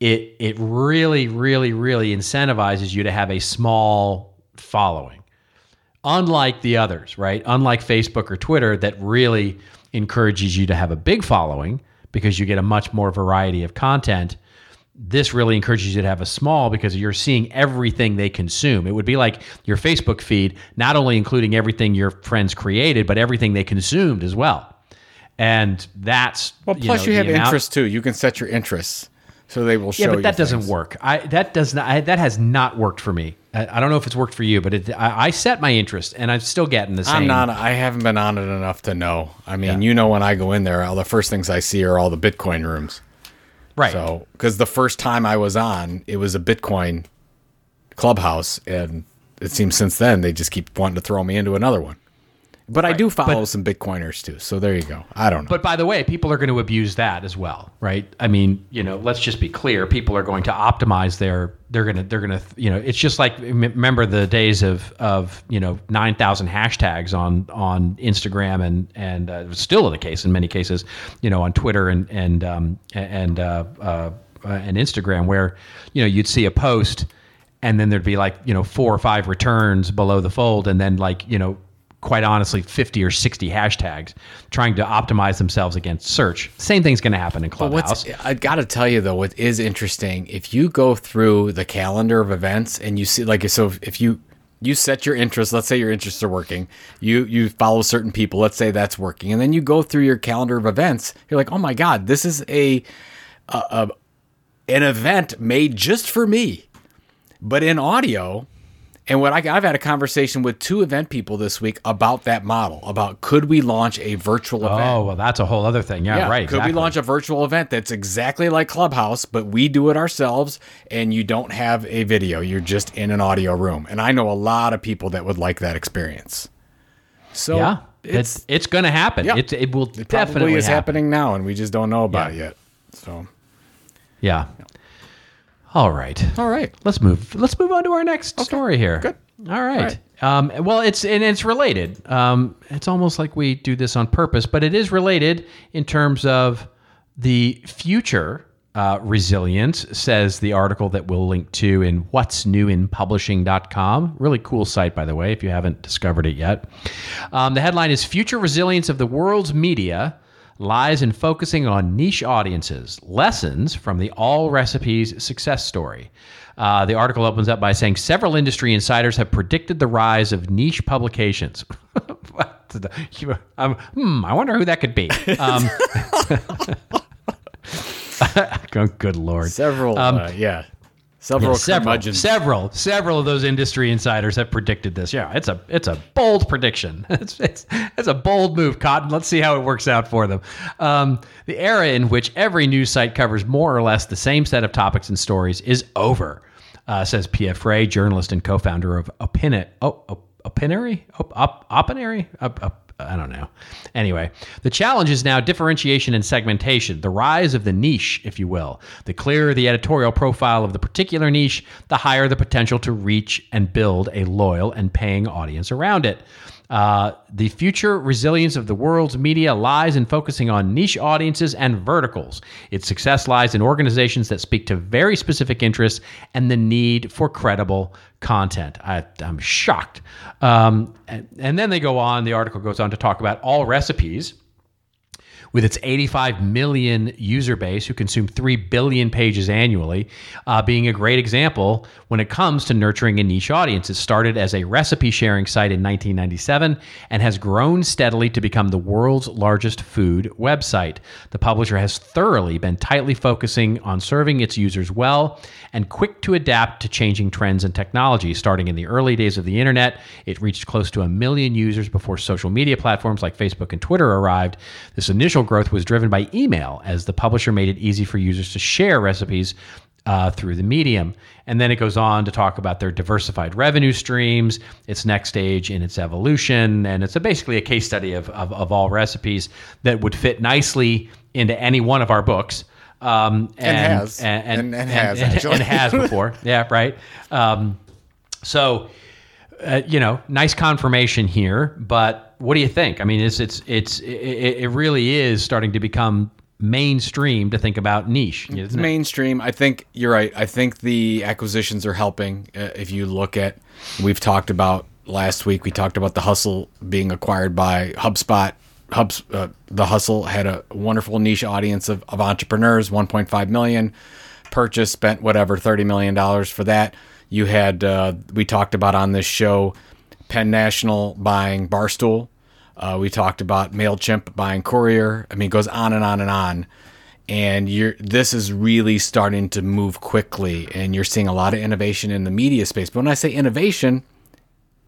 It it really, really, really incentivizes you to have a small following. Unlike the others, right? Unlike Facebook or Twitter that really encourages you to have a big following because you get a much more variety of content. This really encourages you to have a small because you're seeing everything they consume. It would be like your Facebook feed, not only including everything your friends created, but everything they consumed as well. And that's well. Plus, you, know, you have interests too. You can set your interests so they will show. Yeah, but that doesn't things. work. I that does not. I, that has not worked for me. I, I, don't know if it's worked for you, but it, I, I, set my interest, and I'm still getting the same. I'm not. I haven't been on it enough to know. I mean, yeah. you know, when I go in there, all the first things I see are all the Bitcoin rooms. Right. So, because the first time I was on, it was a Bitcoin clubhouse, and it seems since then they just keep wanting to throw me into another one. But right. I do follow but, some Bitcoiners too. So there you go. I don't know. But by the way, people are going to abuse that as well, right? I mean, you know, let's just be clear. People are going to optimize their. They're gonna. They're gonna. You know, it's just like remember the days of of you know nine thousand hashtags on on Instagram and and uh, still the case in many cases, you know, on Twitter and and um, and uh, uh, and Instagram where you know you'd see a post and then there'd be like you know four or five returns below the fold and then like you know quite honestly 50 or 60 hashtags trying to optimize themselves against search. Same thing's going to happen in Clubhouse. I got to tell you though, what is interesting, if you go through the calendar of events and you see like so if you you set your interests, let's say your interests are working. You you follow certain people, let's say that's working. And then you go through your calendar of events, you're like, "Oh my god, this is a, a, a an event made just for me." But in audio, and what I, have had a conversation with two event people this week about that model, about could we launch a virtual oh, event? Oh, well, that's a whole other thing. Yeah, yeah right. Could exactly. we launch a virtual event that's exactly like Clubhouse, but we do it ourselves and you don't have a video, you're just in an audio room. And I know a lot of people that would like that experience. So yeah, it's it's, it's going to happen. Yeah, it, it will it definitely is happen. happening now, and we just don't know about yeah. it yet. So yeah. All right. All right. Let's move. Let's move on to our next okay. story here. Good. All right. All right. Um, well, it's and it's related. Um, it's almost like we do this on purpose, but it is related in terms of the future uh, resilience, says the article that we'll link to in what's new in publishing.com. Really cool site, by the way, if you haven't discovered it yet. Um, the headline is Future Resilience of the World's Media lies in focusing on niche audiences, lessons from the Allrecipes success story. Uh, the article opens up by saying several industry insiders have predicted the rise of niche publications. [laughs] um, hmm, I wonder who that could be. Um, [laughs] [laughs] good lord. Several, um, uh, yeah. Several, yeah, several, several, several of those industry insiders have predicted this. Yeah, it's a it's a bold prediction. [laughs] It's it's, it's a bold move, Cotton. Let's see how it works out for them. Um, the era in which every news site covers more or less the same set of topics and stories is over, uh, says Pia Frey, journalist and co-founder of Opinit. Oh, Opinary? Op, op, Opinary? I don't know. Anyway, the challenge is now differentiation and segmentation, the rise of the niche, if you will. The clearer the editorial profile of the particular niche, the higher the potential to reach and build a loyal and paying audience around it. Uh, the future resilience of the world's media lies in focusing on niche audiences and verticals. Its success lies in organizations that speak to very specific interests and the need for credible content. I, am shocked. Um, and, and then they go on, the article goes on to talk about Allrecipes with its 85 million user base who consume 3 billion pages annually, uh, being a great example when it comes to nurturing a niche audience. It started as a recipe sharing site in 1997 and has grown steadily to become the world's largest food website. The publisher has thoroughly been tightly focusing on serving its users well and quick to adapt to changing trends and technology. Starting in the early days of the internet, it reached close to a million users before social media platforms like Facebook and Twitter arrived. This initial growth was driven by email, as the publisher made it easy for users to share recipes uh, through the medium. And then it goes on to talk about their diversified revenue streams, its next stage in its evolution. And it's a, basically a case study of, of, of, Allrecipes that would fit nicely into any one of our books. Um, and, and, has. And, and, and has, actually. And, has before. [laughs] yeah, right. Um, so, uh, you know, nice confirmation here, but what do you think? I mean, it's it's it's it, it really is starting to become mainstream to think about niche. It's mainstream. I think you're right. I think the acquisitions are helping. Uh, if you look at, we've talked about last week. We talked about the Hustle being acquired by HubSpot. Hubs, uh, the Hustle had a wonderful niche audience of, of entrepreneurs. 1.5 million purchase, spent whatever 30 million dollars for that. You had uh, we talked about on this show, Penn National buying Barstool uh, we talked about Mailchimp buying Courier. I mean, it goes on and on and on. And you're this is really starting to move quickly, and you're seeing a lot of innovation in the media space. But when I say innovation,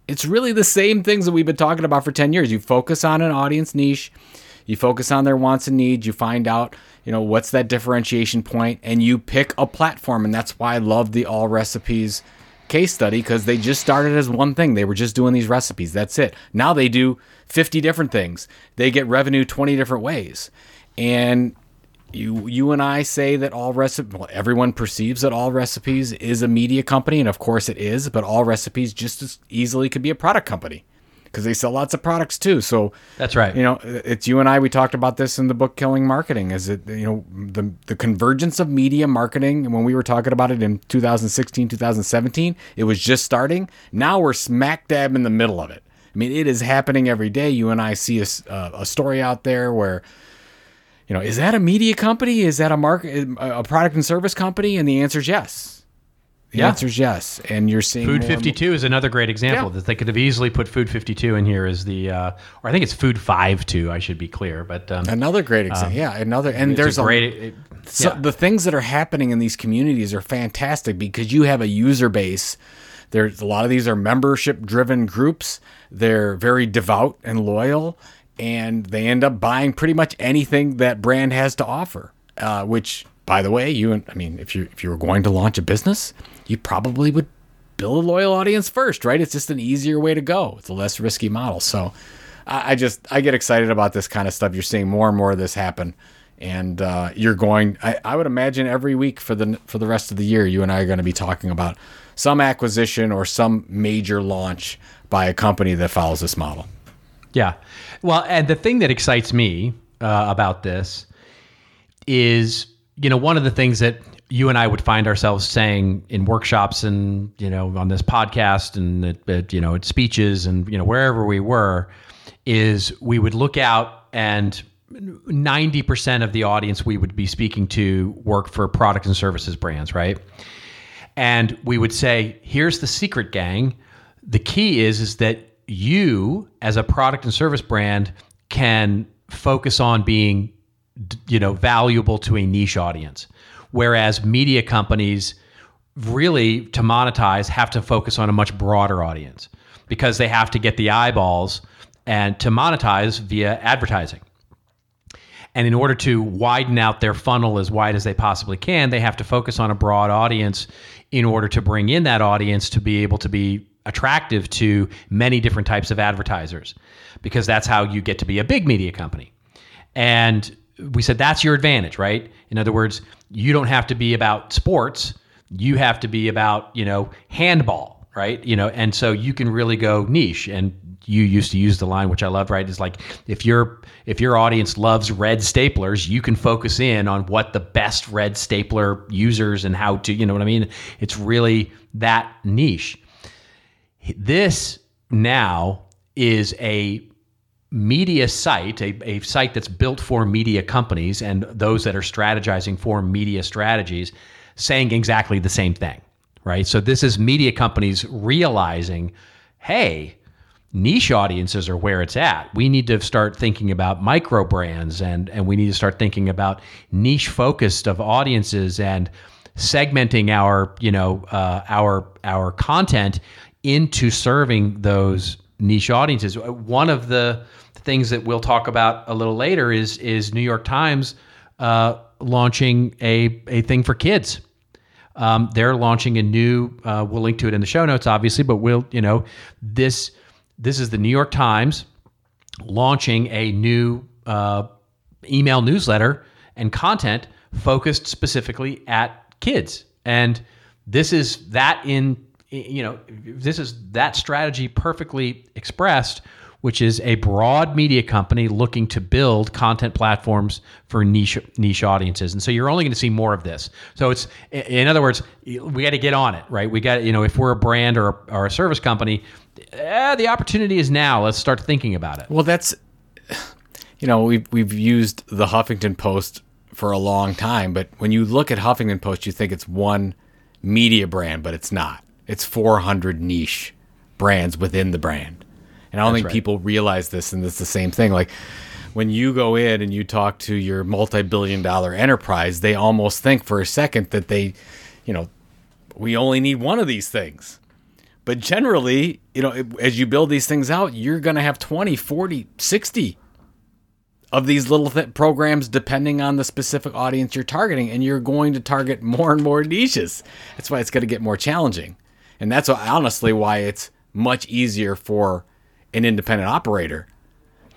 it's really the same things that we've been talking about for 10 years. You focus on an audience niche, you focus on their wants and needs, you find out, you know, what's that differentiation point, and you pick a platform. And that's why I love the Allrecipes case study because they just started as one thing. They were just doing these recipes. That's it. Now they do 50 different things. They get revenue 20 different ways. And you you and I say that Allrecipes well, everyone perceives that Allrecipes is a media company and of course it is, but Allrecipes just as easily could be a product company because they sell lots of products too. So that's right. You know, it's you and I. We talked about this in the book "Killing Marketing." Is it you know the the convergence of media marketing? And when we were talking about it in 2016, 2017, it was just starting. Now we're smack dab in the middle of it. I mean, it is happening every day. You and I see a, a story out there where you know, is that a media company? Is that a market, a product and service company? And the answer is yes. The yeah. answer is yes, and you're seeing Food 52 is another great example yeah. that they could have easily put Food 52 in here as the, uh, or I think it's Food 52. I should be clear, but um, another great example. Um, yeah, another, and there's a great. A, it, so yeah. the things that are happening in these communities are fantastic because you have a user base. There's a lot of these are membership driven groups. They're very devout and loyal, and they end up buying pretty much anything that brand has to offer. Uh, which, by the way, you I mean, if you if you were going to launch a business, you probably would build a loyal audience first, right? It's just an easier way to go. It's a less risky model. So I, I just I get excited about this kind of stuff. You're seeing more and more of this happen, and uh, you're going. I, I would imagine every week for the for the rest of the year, you and I are going to be talking about some acquisition or some major launch by a company that follows this model. Yeah. Well, and the thing that excites me uh, about this is, you know, one of the things that you and I would find ourselves saying in workshops and you know on this podcast and at, at, you know at speeches and you know wherever we were is we would look out and 90% of the audience we would be speaking to work for product and services brands right and we would say here's the secret gang the key is is that you as a product and service brand can focus on being you know valuable to a niche audience Whereas media companies really to monetize have to focus on a much broader audience because they have to get the eyeballs and to monetize via advertising. And in order to widen out their funnel as wide as they possibly can, they have to focus on a broad audience in order to bring in that audience to be able to be attractive to many different types of advertisers because that's how you get to be a big media company. And we said that's your advantage, right? In other words, you don't have to be about sports. You have to be about, you know, handball, right? You know, and so you can really go niche. And you used to use the line, which I love, right? Is like if your if your audience loves red staplers, you can focus in on what the best red stapler users and how to, you know what I mean? It's really that niche. This now is a media site, a, a site that's built for media companies and those that are strategizing for media strategies, saying exactly the same thing, right? So this is media companies realizing, hey, niche audiences are where it's at. We need to start thinking about micro brands and and we need to start thinking about niche focused of audiences and segmenting our you know uh, our our content into serving those niche audiences. One of the things that we'll talk about a little later is is New York Times uh, launching a a thing for kids. Um, they're launching a new. Uh, we'll link to it in the show notes, obviously, but we'll you know this this is the New York Times launching a new uh, email newsletter and content focused specifically at kids, and this is that in you know this is that strategy perfectly expressed which is a broad media company looking to build content platforms for niche niche audiences. And so you're only going to see more of this. So it's in other words, we got to get on it, right? We got you know if we're a brand or a, or a service company, eh, the opportunity is now. Let's start thinking about it. Well, that's you know we've we've used the Huffington Post for a long time, but when you look at Huffington Post, you think it's one media brand, but it's not. It's 400 niche brands within the brand. And I don't That's think right. people realize this, and it's the same thing. Like when you go in and you talk to your multi-billion dollar enterprise, they almost think for a second that they, you know, we only need one of these things. But generally, you know, as you build these things out, you're going to have 20, 40, 60 of these little th- programs depending on the specific audience you're targeting and you're going to target more and more niches. That's why it's going to get more challenging. And that's honestly why it's much easier for an independent operator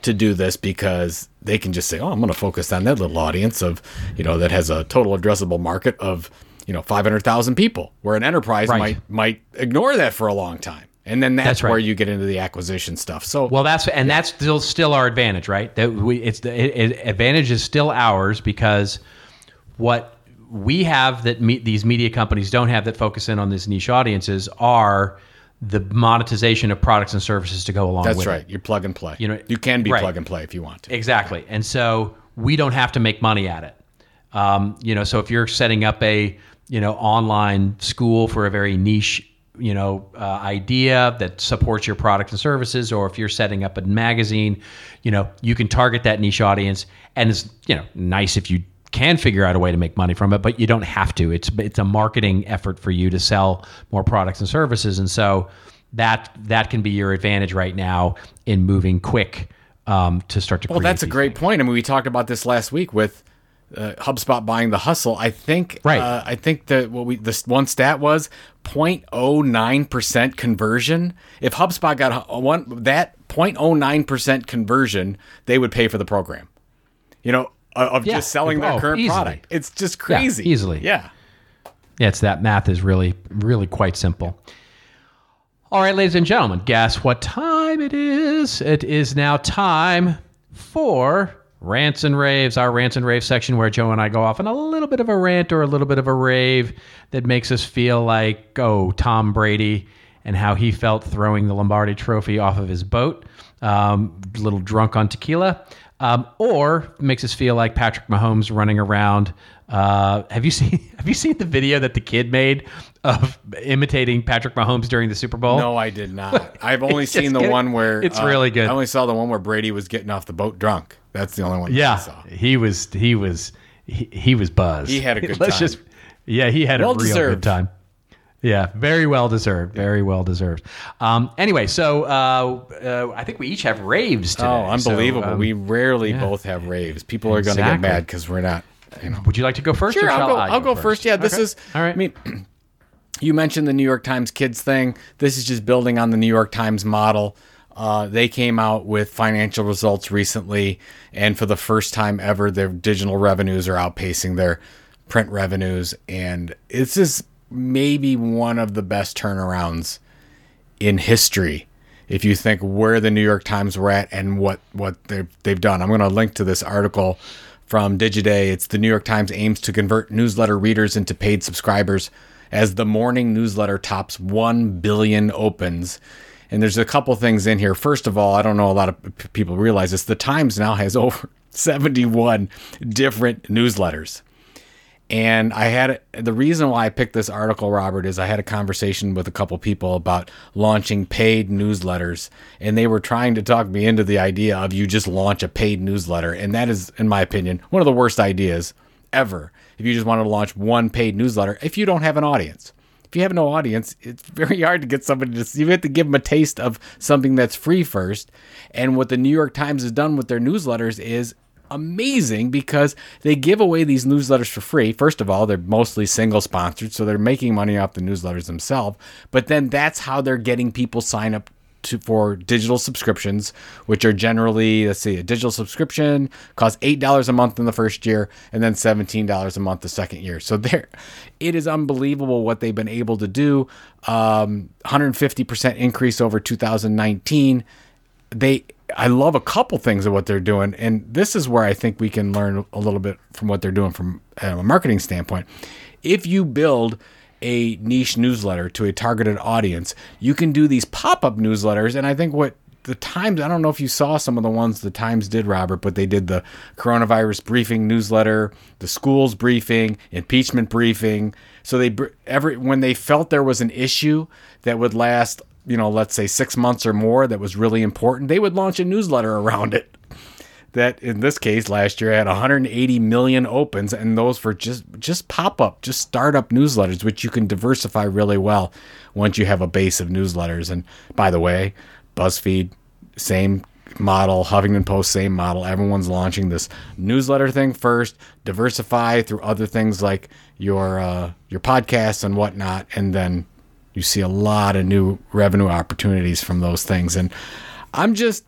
to do this because they can just say, "Oh, I'm going to focus on that little audience of, you know, that has a total addressable market of, you know, 500,000 people." Where an enterprise right. might might ignore that for a long time. And then that's, that's right. where you get into the acquisition stuff. So well, that's and yeah. that's still still our advantage, right? That we it's the it, it, advantage is still ours because what we have that me, these media companies don't have that focus in on these niche audiences are the monetization of products and services to go along with. That's with right. it. You plug and play. You know, you can be right. plug and play if you want to. Exactly. And so we don't have to make money at it. Um, you know, so if you're setting up a you know online school for a very niche you know uh, idea that supports your product and services or if you're setting up a magazine you know you can target that niche audience and it's you know nice if you can figure out a way to make money from it, but you don't have to. It's it's a marketing effort for you to sell more products and services, and so that that can be your advantage right now in moving quick um, to start to. Create Well, that's a great things. point. I mean, we talked about this last week with uh, HubSpot buying the hustle. I think right. Uh, I think that what we this one stat was 0.09 percent conversion. If HubSpot got one that 0.09 percent conversion, they would pay for the program. You know, of yeah. just selling their oh, current easily. product. It's just crazy. Yeah, easily. Yeah. Yeah, it's that math is really, really quite simple. All right, ladies and gentlemen, guess what time it is? It is now time for rants and raves, our rants and rave section where Joe and I go off on a little bit of a rant or a little bit of a rave that makes us feel like, oh, Tom Brady and how he felt throwing the Lombardi trophy off of his boat, um, a little drunk on tequila um, or makes us feel like Patrick Mahomes running around. Uh, have you [laughs] seen Have you seen the video that the kid made of imitating Patrick Mahomes during the Super Bowl? No, I did not. [laughs] I've only seen the one where it's uh, really good. I only saw the one where Brady was getting off the boat drunk. That's the only one. Yeah, he was. He was. He, he was buzzed. He had a good [laughs] Let's time. Just, yeah, he had well a real deserved. good time. Yeah, very well deserved. Very well deserved. Um, anyway, so uh, uh, I think we each have raves today. Oh, unbelievable! So, um, we rarely yeah. both have raves. People are exactly. going to get mad because we're not. You know. Would you like to go first? Sure, I'll go. I'll go, first? first. Yeah, this okay. is. All right. I mean, [clears throat] you mentioned the New York Times Kids thing. This is just building on the New York Times model. Uh, they came out with financial results recently, and for the first time ever, their digital revenues are outpacing their print revenues, and it's just maybe one of the best turnarounds in history if you think where the New York Times were at and what what they've they've done. I'm going to link to this article from Digiday. It's the New York Times aims to convert newsletter readers into paid subscribers as the morning newsletter tops 1 billion opens. And there's a couple things in here. First of all, I don't know a lot of people realize this. The Times now has [laughs] over 71 different newsletters. And I had the reason why I picked this article, Robert, is I had a conversation with a couple people about launching paid newsletters, and they were trying to talk me into the idea of you just launch a paid newsletter, and that is, in my opinion, one of the worst ideas ever. If you just want to launch one paid newsletter, if you don't have an audience, if you have no audience, it's very [laughs] hard to get somebody to. You have to give them a taste of something that's free first. And what the New York Times has done with their newsletters is amazing because they give away these newsletters for free. First of all, they're mostly single sponsored, so they're making money off the newsletters themselves. But then that's how they're getting people sign up to, for digital subscriptions, which are generally, let's see, a digital subscription costs eight dollars a month in the first year, and then seventeen dollars a month the second year. So there, it is unbelievable what they've been able to do. Um, 150% increase over 2019. They I love a couple things of what they're doing, and this is where I think we can learn a little bit from what they're doing from uh, a marketing standpoint. If you build a niche newsletter to a targeted audience, you can do these pop up newsletters, and I think what the Times, I don't know if you saw some of the ones the Times did, Robert, but they did the coronavirus briefing newsletter, the schools briefing, impeachment briefing. So they every when they felt there was an issue that would last you know, let's say six months or more that was really important, they would launch a newsletter around it. That in this case last year had 180 million opens, and those for just just pop up, just startup newsletters, which you can diversify really well once you have a base of newsletters. And by the way, BuzzFeed, same model, Huffington Post, same model. Everyone's launching this newsletter thing first, diversify through other things like your uh, your podcasts and whatnot, and then you see a lot of new revenue opportunities from those things. And I'm just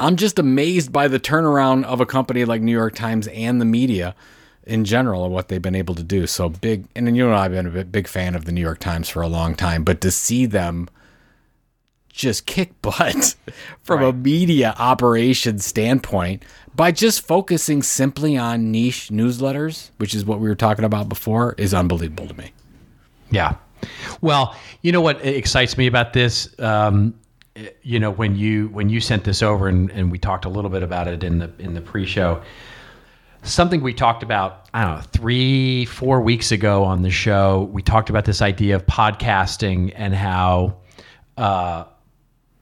I'm just amazed by the turnaround of a company like New York Times and the media in general and what they've been able to do. So big, and then you know I've been a big fan of the New York Times for a long time, but to see them just kick [laughs] butt from right. a media operation standpoint by just focusing simply on niche newsletters, which is what we were talking about before, is unbelievable to me. Yeah, well, you know what excites me about this? Um, you know, when you when you sent this over and, and we talked a little bit about it in the in the pre-show, something we talked about, I don't know, three, four weeks ago on the show, we talked about this idea of podcasting and how uh,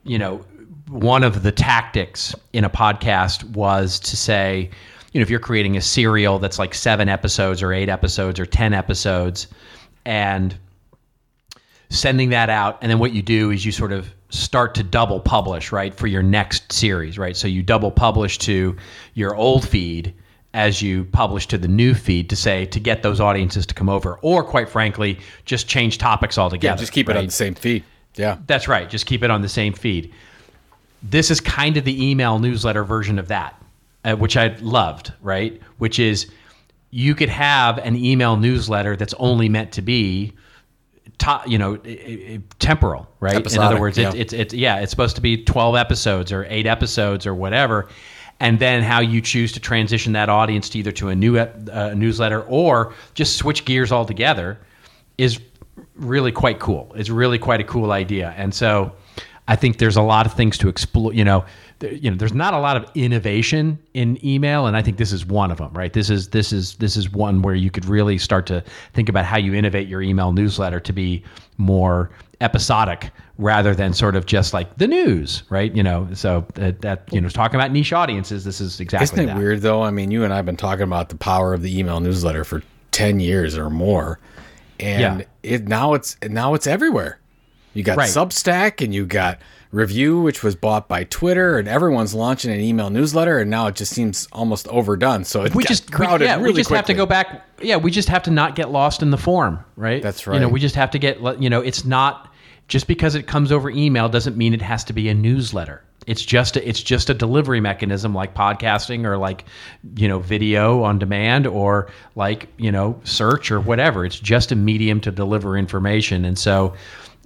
you know, one of the tactics in a podcast was to say, you know, if you're creating a serial that's like seven episodes or eight episodes or 10 episodes, and sending that out and then what you do is you sort of start to double publish right for your next series right? So you double publish to your old feed as you publish to the new feed to say to get those audiences to come over or quite frankly just change topics altogether yeah just keep it on the same feed. Yeah. That's right. Just keep it on the same feed. This is kind of the email newsletter version of that uh, which i loved right? Which is you could have an email newsletter that's only meant to be top, you know, temporal, right? Episodic, In other words, yeah. It's, it's it's yeah, it's supposed to be twelve episodes or eight episodes or whatever, and then how you choose to transition that audience to either to a new uh, newsletter or just switch gears altogether is really quite cool. It's really quite a cool idea, and so I think there's a lot of things to explore. You know, you know, there's not a lot of innovation in email, and I think this is one of them. Right? This is this is this is one where you could really start to think about how you innovate your email newsletter to be more episodic rather than sort of just like the news, right? You know, so that, that you know, talking about niche audiences, this is exactly. Isn't it that. weird though? I mean, you and I have been talking about the power of the email newsletter for ten years or more, and yeah. it now it's now it's everywhere. You got right. Substack and you got Revue, which was bought by Twitter, and everyone's launching an email newsletter, and now it just seems almost overdone. So it we just crowded we, yeah, really we just quickly. have to go back. Yeah, we just have to not get lost in the form, right? That's right. You know, we just have to get. You know, it's not just because it comes over email doesn't mean it has to be a newsletter. It's just a, it's just a delivery mechanism like podcasting or like you know video on demand or like you know search or whatever. It's just a medium to deliver information, and so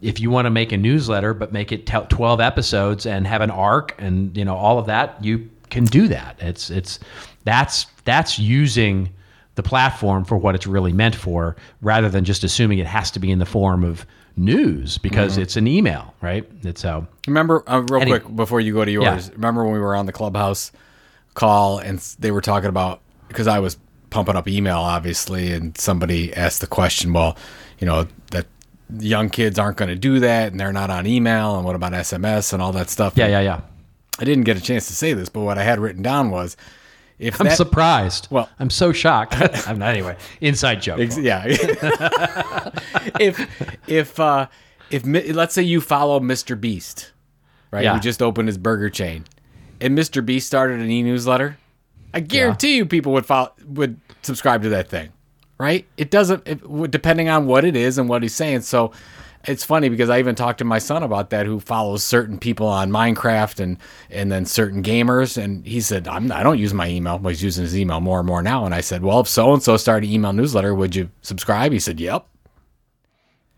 if you want to make a newsletter but make it 12 episodes and have an arc and you know all of that you can do that it's it's that's that's using the platform for what it's really meant for rather than just assuming it has to be in the form of news because it's an email, right? It's so Remember, uh, real Any- quick before you go to yours. Yeah. Remember when we were on the clubhouse call and they were talking about because I was pumping up email, obviously, and somebody asked the question, well, you know that young kids aren't going to do that and they're not on email, and what about SMS and all that stuff? yeah, yeah, yeah. I didn't get a chance to say this, but what I had written down was, if I'm that, surprised. Well- I'm so shocked. [laughs] I'm not anyway. Inside joke. Ex- yeah. [laughs] if if uh if let's say you follow Mr. Beast, right? Yeah. Who just opened his burger chain, and Mr. Beast started an e-newsletter, I guarantee you people would follow would subscribe to that thing, right? It doesn't it, depending on what it is and what he's saying. So. It's funny because I even talked to my son about that, who follows certain people on Minecraft and and then certain gamers, and he said, "I'm I don't use my email." Well, he's using his email more and more now, and I said, "Well, if so and so started an email newsletter, would you subscribe?" He said, "Yep."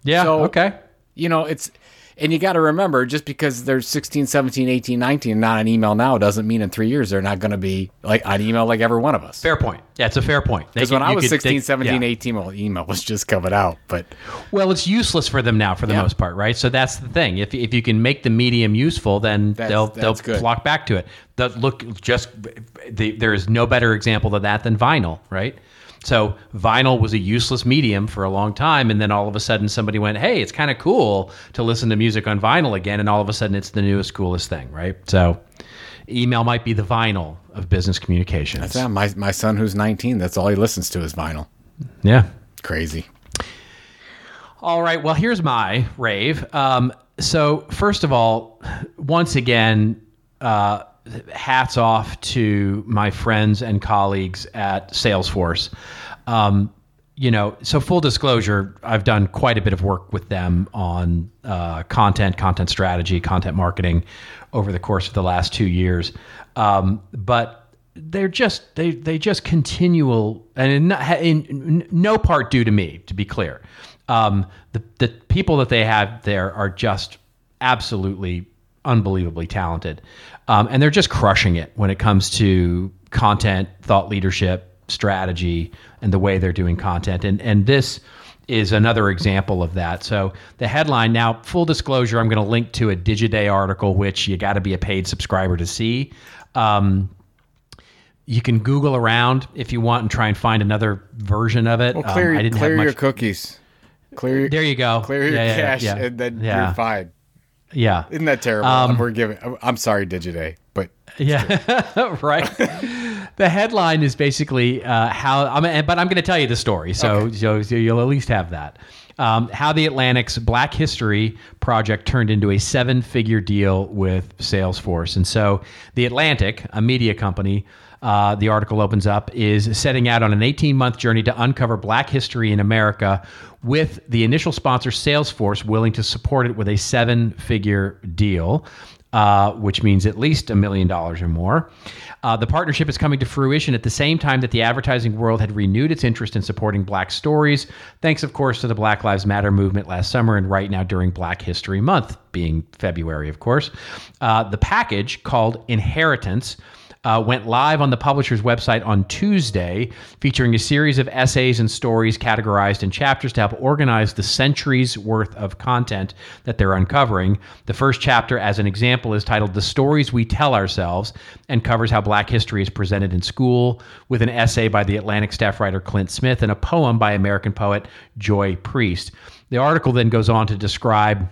yeah. So- okay. you know, it's, and you got to remember just because they're 16, 17, 18, 19, and not on email now doesn't mean in three years they're not going to be like on email like every one of us. Fair point. Yeah, it's a fair point. Because when I was could- 16, they- 17, yeah. 18, well, email was just coming out. But Well, it's useless for them now for the Yeah. most part, right? So that's the thing. If, if you can make the medium useful, then That's- they'll that's they'll good. flock back to it. The, look, just the, there is no better example of that than vinyl, right? So vinyl was a useless medium for a long time, and then all of a sudden somebody went, "Hey, it's kind of cool to listen to music on vinyl again," and all of a sudden it's the newest, coolest thing, right? So email might be the vinyl of business communications. yeah, my, my son who's 19, that's all he listens to is vinyl. Yeah. Crazy. All right. Well, here's my rave. Um, so, first of all, once again, uh, hats off to my friends and colleagues at Salesforce. Um, you know, so full disclosure, I've done quite a bit of work with them on uh, content, content strategy, content marketing over the course of the last two years. Um, but they're just they they just continual and in, no- in no part due to me to be clear um, the the people that they have there are just absolutely unbelievably talented um, and they're just crushing it when it comes to content thought leadership strategy and the way they're doing content and and this is another example of that. So the headline now, full disclosure, I'm going to link to a Digiday article, which you got to be a paid subscriber to see. Um, you can Google around if you want and try and find another version of it. Well, Um, I didn't clear have your much. cookies. Clear your, There you go. clear your Yeah, yeah, cache, yeah. and then Yeah. you're fine. Yeah. Isn't that terrible? Um, We're giving. I'm sorry, Digiday, but Yeah, [laughs] right. the headline is basically uh, how. I mean, but I'm going to tell you the story, so, so so you'll at least have that. Um, how the Atlantic's Black History project turned into a seven-figure deal with Salesforce, and so the Atlantic, a media company. Uh, the article opens up is setting out on an 18 month journey to uncover black history in America with the initial sponsor Salesforce willing to support it with a seven figure deal uh, which means at least a million dollars or more. Uh, the partnership is coming to fruition at the same time that the advertising world had renewed its interest in supporting black stories, thanks, of course, to the Black Lives Matter movement last summer and right now during Black History Month, being February, of course. Uh, the package called Inheritance. Uh, went live on the publisher's website on Tuesday, featuring a series of essays and stories categorized in chapters to help organize the centuries worth of content that they're uncovering. The first chapter, as an example, is titled The Stories We Tell Ourselves and covers how black history is presented in school, with an essay by the Atlantic staff writer Clint Smith and a poem by American poet Joy Priest. The article then goes on to describe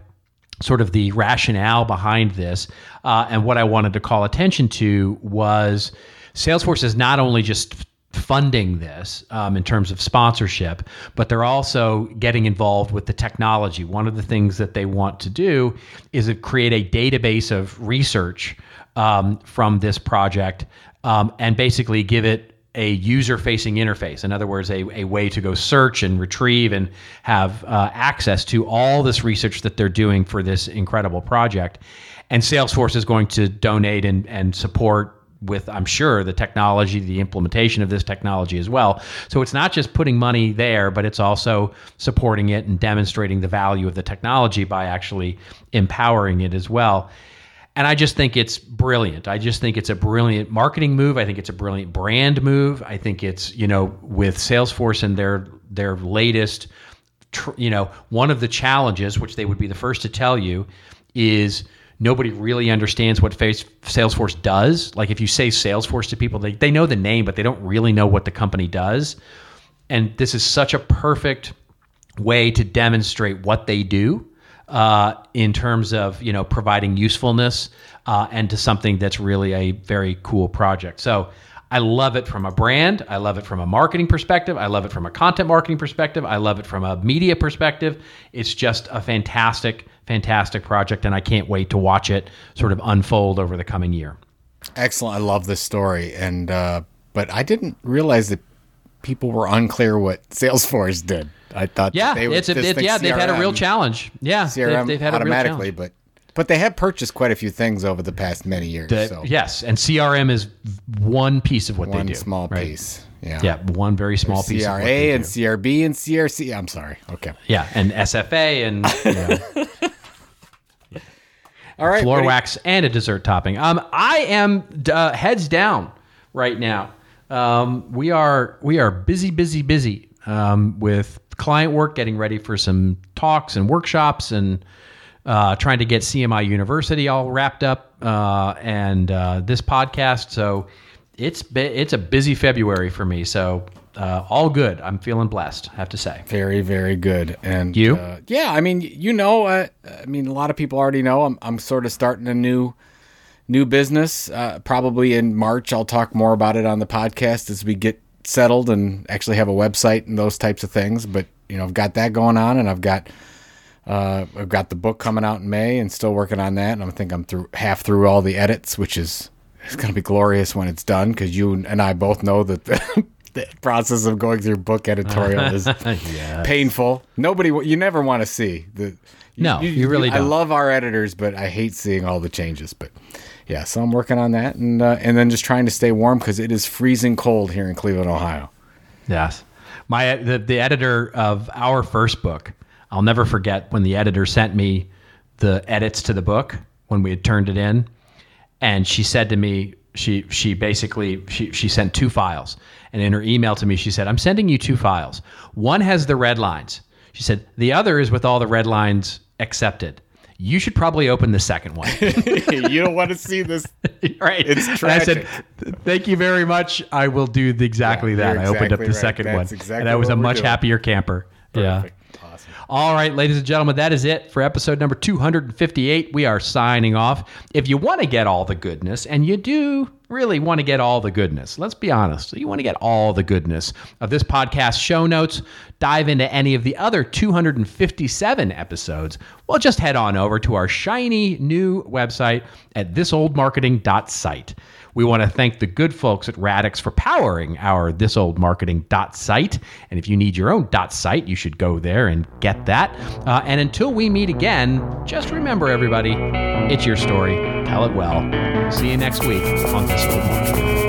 sort of the rationale behind this. Uh, and what I wanted to call attention to was Salesforce is not only just funding this um, in terms of sponsorship, but they're also getting involved with the technology. One of the things that they want to do is create a database of research um, from this project um, and basically give it a user facing interface. In other words, a, a way to go search and retrieve and have uh, access to all this research that they're doing for this incredible project. And Salesforce is going to donate and, and support with, I'm sure, the technology, the implementation of this technology as well. So it's not just putting money there, but it's also supporting it and demonstrating the value of the technology by actually empowering it as well. And I just think it's brilliant. I just think it's a brilliant marketing move. I think it's a brilliant brand move. I think it's, you know, with Salesforce and their their latest tr- you know, one of the challenges, which they would be the first to tell you, is nobody really understands what face, Salesforce does. Like if you say Salesforce to people, they, they know the name, but they don't really know what the company does. And this is such a perfect way to demonstrate what they do uh, in terms of you know providing usefulness uh, and to something that's really a very cool project. So I love it from a brand. I love it from a marketing perspective. I love it from a content marketing perspective. I love it from a media perspective. It's just a fantastic, fantastic project, and I can't wait to watch it sort of unfold over the coming year. Excellent. I love this story, and uh, but I didn't realize that people were unclear what Salesforce did. I thought Yeah, they it's a, it, yeah, they've had a real challenge. Yeah, they've, CRM they've had a real automatically, challenge. but but they have purchased quite a few things over the past many years. The- so Yes, and CRM is one piece of what one they do. One small right? piece. Yeah. Yeah, one very small piece. of CRA and. CRB and CRC. I'm sorry. Okay. yeah, and SFA and [laughs] know, [laughs] All right. floor you- wax and a dessert topping. Um, I am uh, heads down right now. Um, we are we are busy, busy, busy um, with client work, getting ready for some talks and workshops, and uh, trying to get CMI University all wrapped up, uh, and uh, this podcast. So it's it's a busy February for me. So uh, all good. I'm feeling blessed. I have to say. Very, very good. And You? Uh, yeah, I mean, you know, uh, I mean, a lot of people already know. I'm, I'm sort of starting a new, new business. Uh, probably in March, I'll talk more about it on the podcast as we get settled and actually have a website and those types of things. But you know, I've got that going on, and I've got, uh, I've got the book coming out in May, and still working on that. And I think I'm through half through all the edits, which is it's going to be glorious when it's done because you and I both know that. The, [laughs] The process of going through book editorial [laughs] is painful. Nobody, you never want to see the. No, you really I don't. love our editors, but I hate seeing all the changes. But yeah, so I'm working on that, and uh, and then just trying to stay warm because it is freezing cold here in Cleveland, Ohio. Yes. My the, the editor of our first book, I'll never forget when the editor sent me the edits to the book when we had turned it in. And she said to me, she she basically she, she sent two files. And in her email to me, she said, I'm sending you two files. One has the red lines. She said, the other is with all the red lines accepted. You should probably open the second one. [laughs] you don't want to see this. [laughs] right. It's And I said, "Thank you very much. I will do the, exactly Yeah, that." you're I opened up the right. second That's one, exactly and I was a much doing. happier camper. Yeah. Awesome. All right, ladies and gentlemen, that is it for episode number 258. We are signing off. If you want to get all the goodness, and you do really want to get all the goodness, let's be honest, you want to get all the goodness of this podcast show notes, dive into any of the other 257 episodes, well, just head on over to our shiny new website at thisoldmarketing.site. We want to thank the good folks at Radix for powering our This Old Marketing dot site. And if you need your own dot site, you should go there and get that. Uh, and until we meet again, just remember, everybody, it's your story. Tell it well. See you next week on This Old Marketing.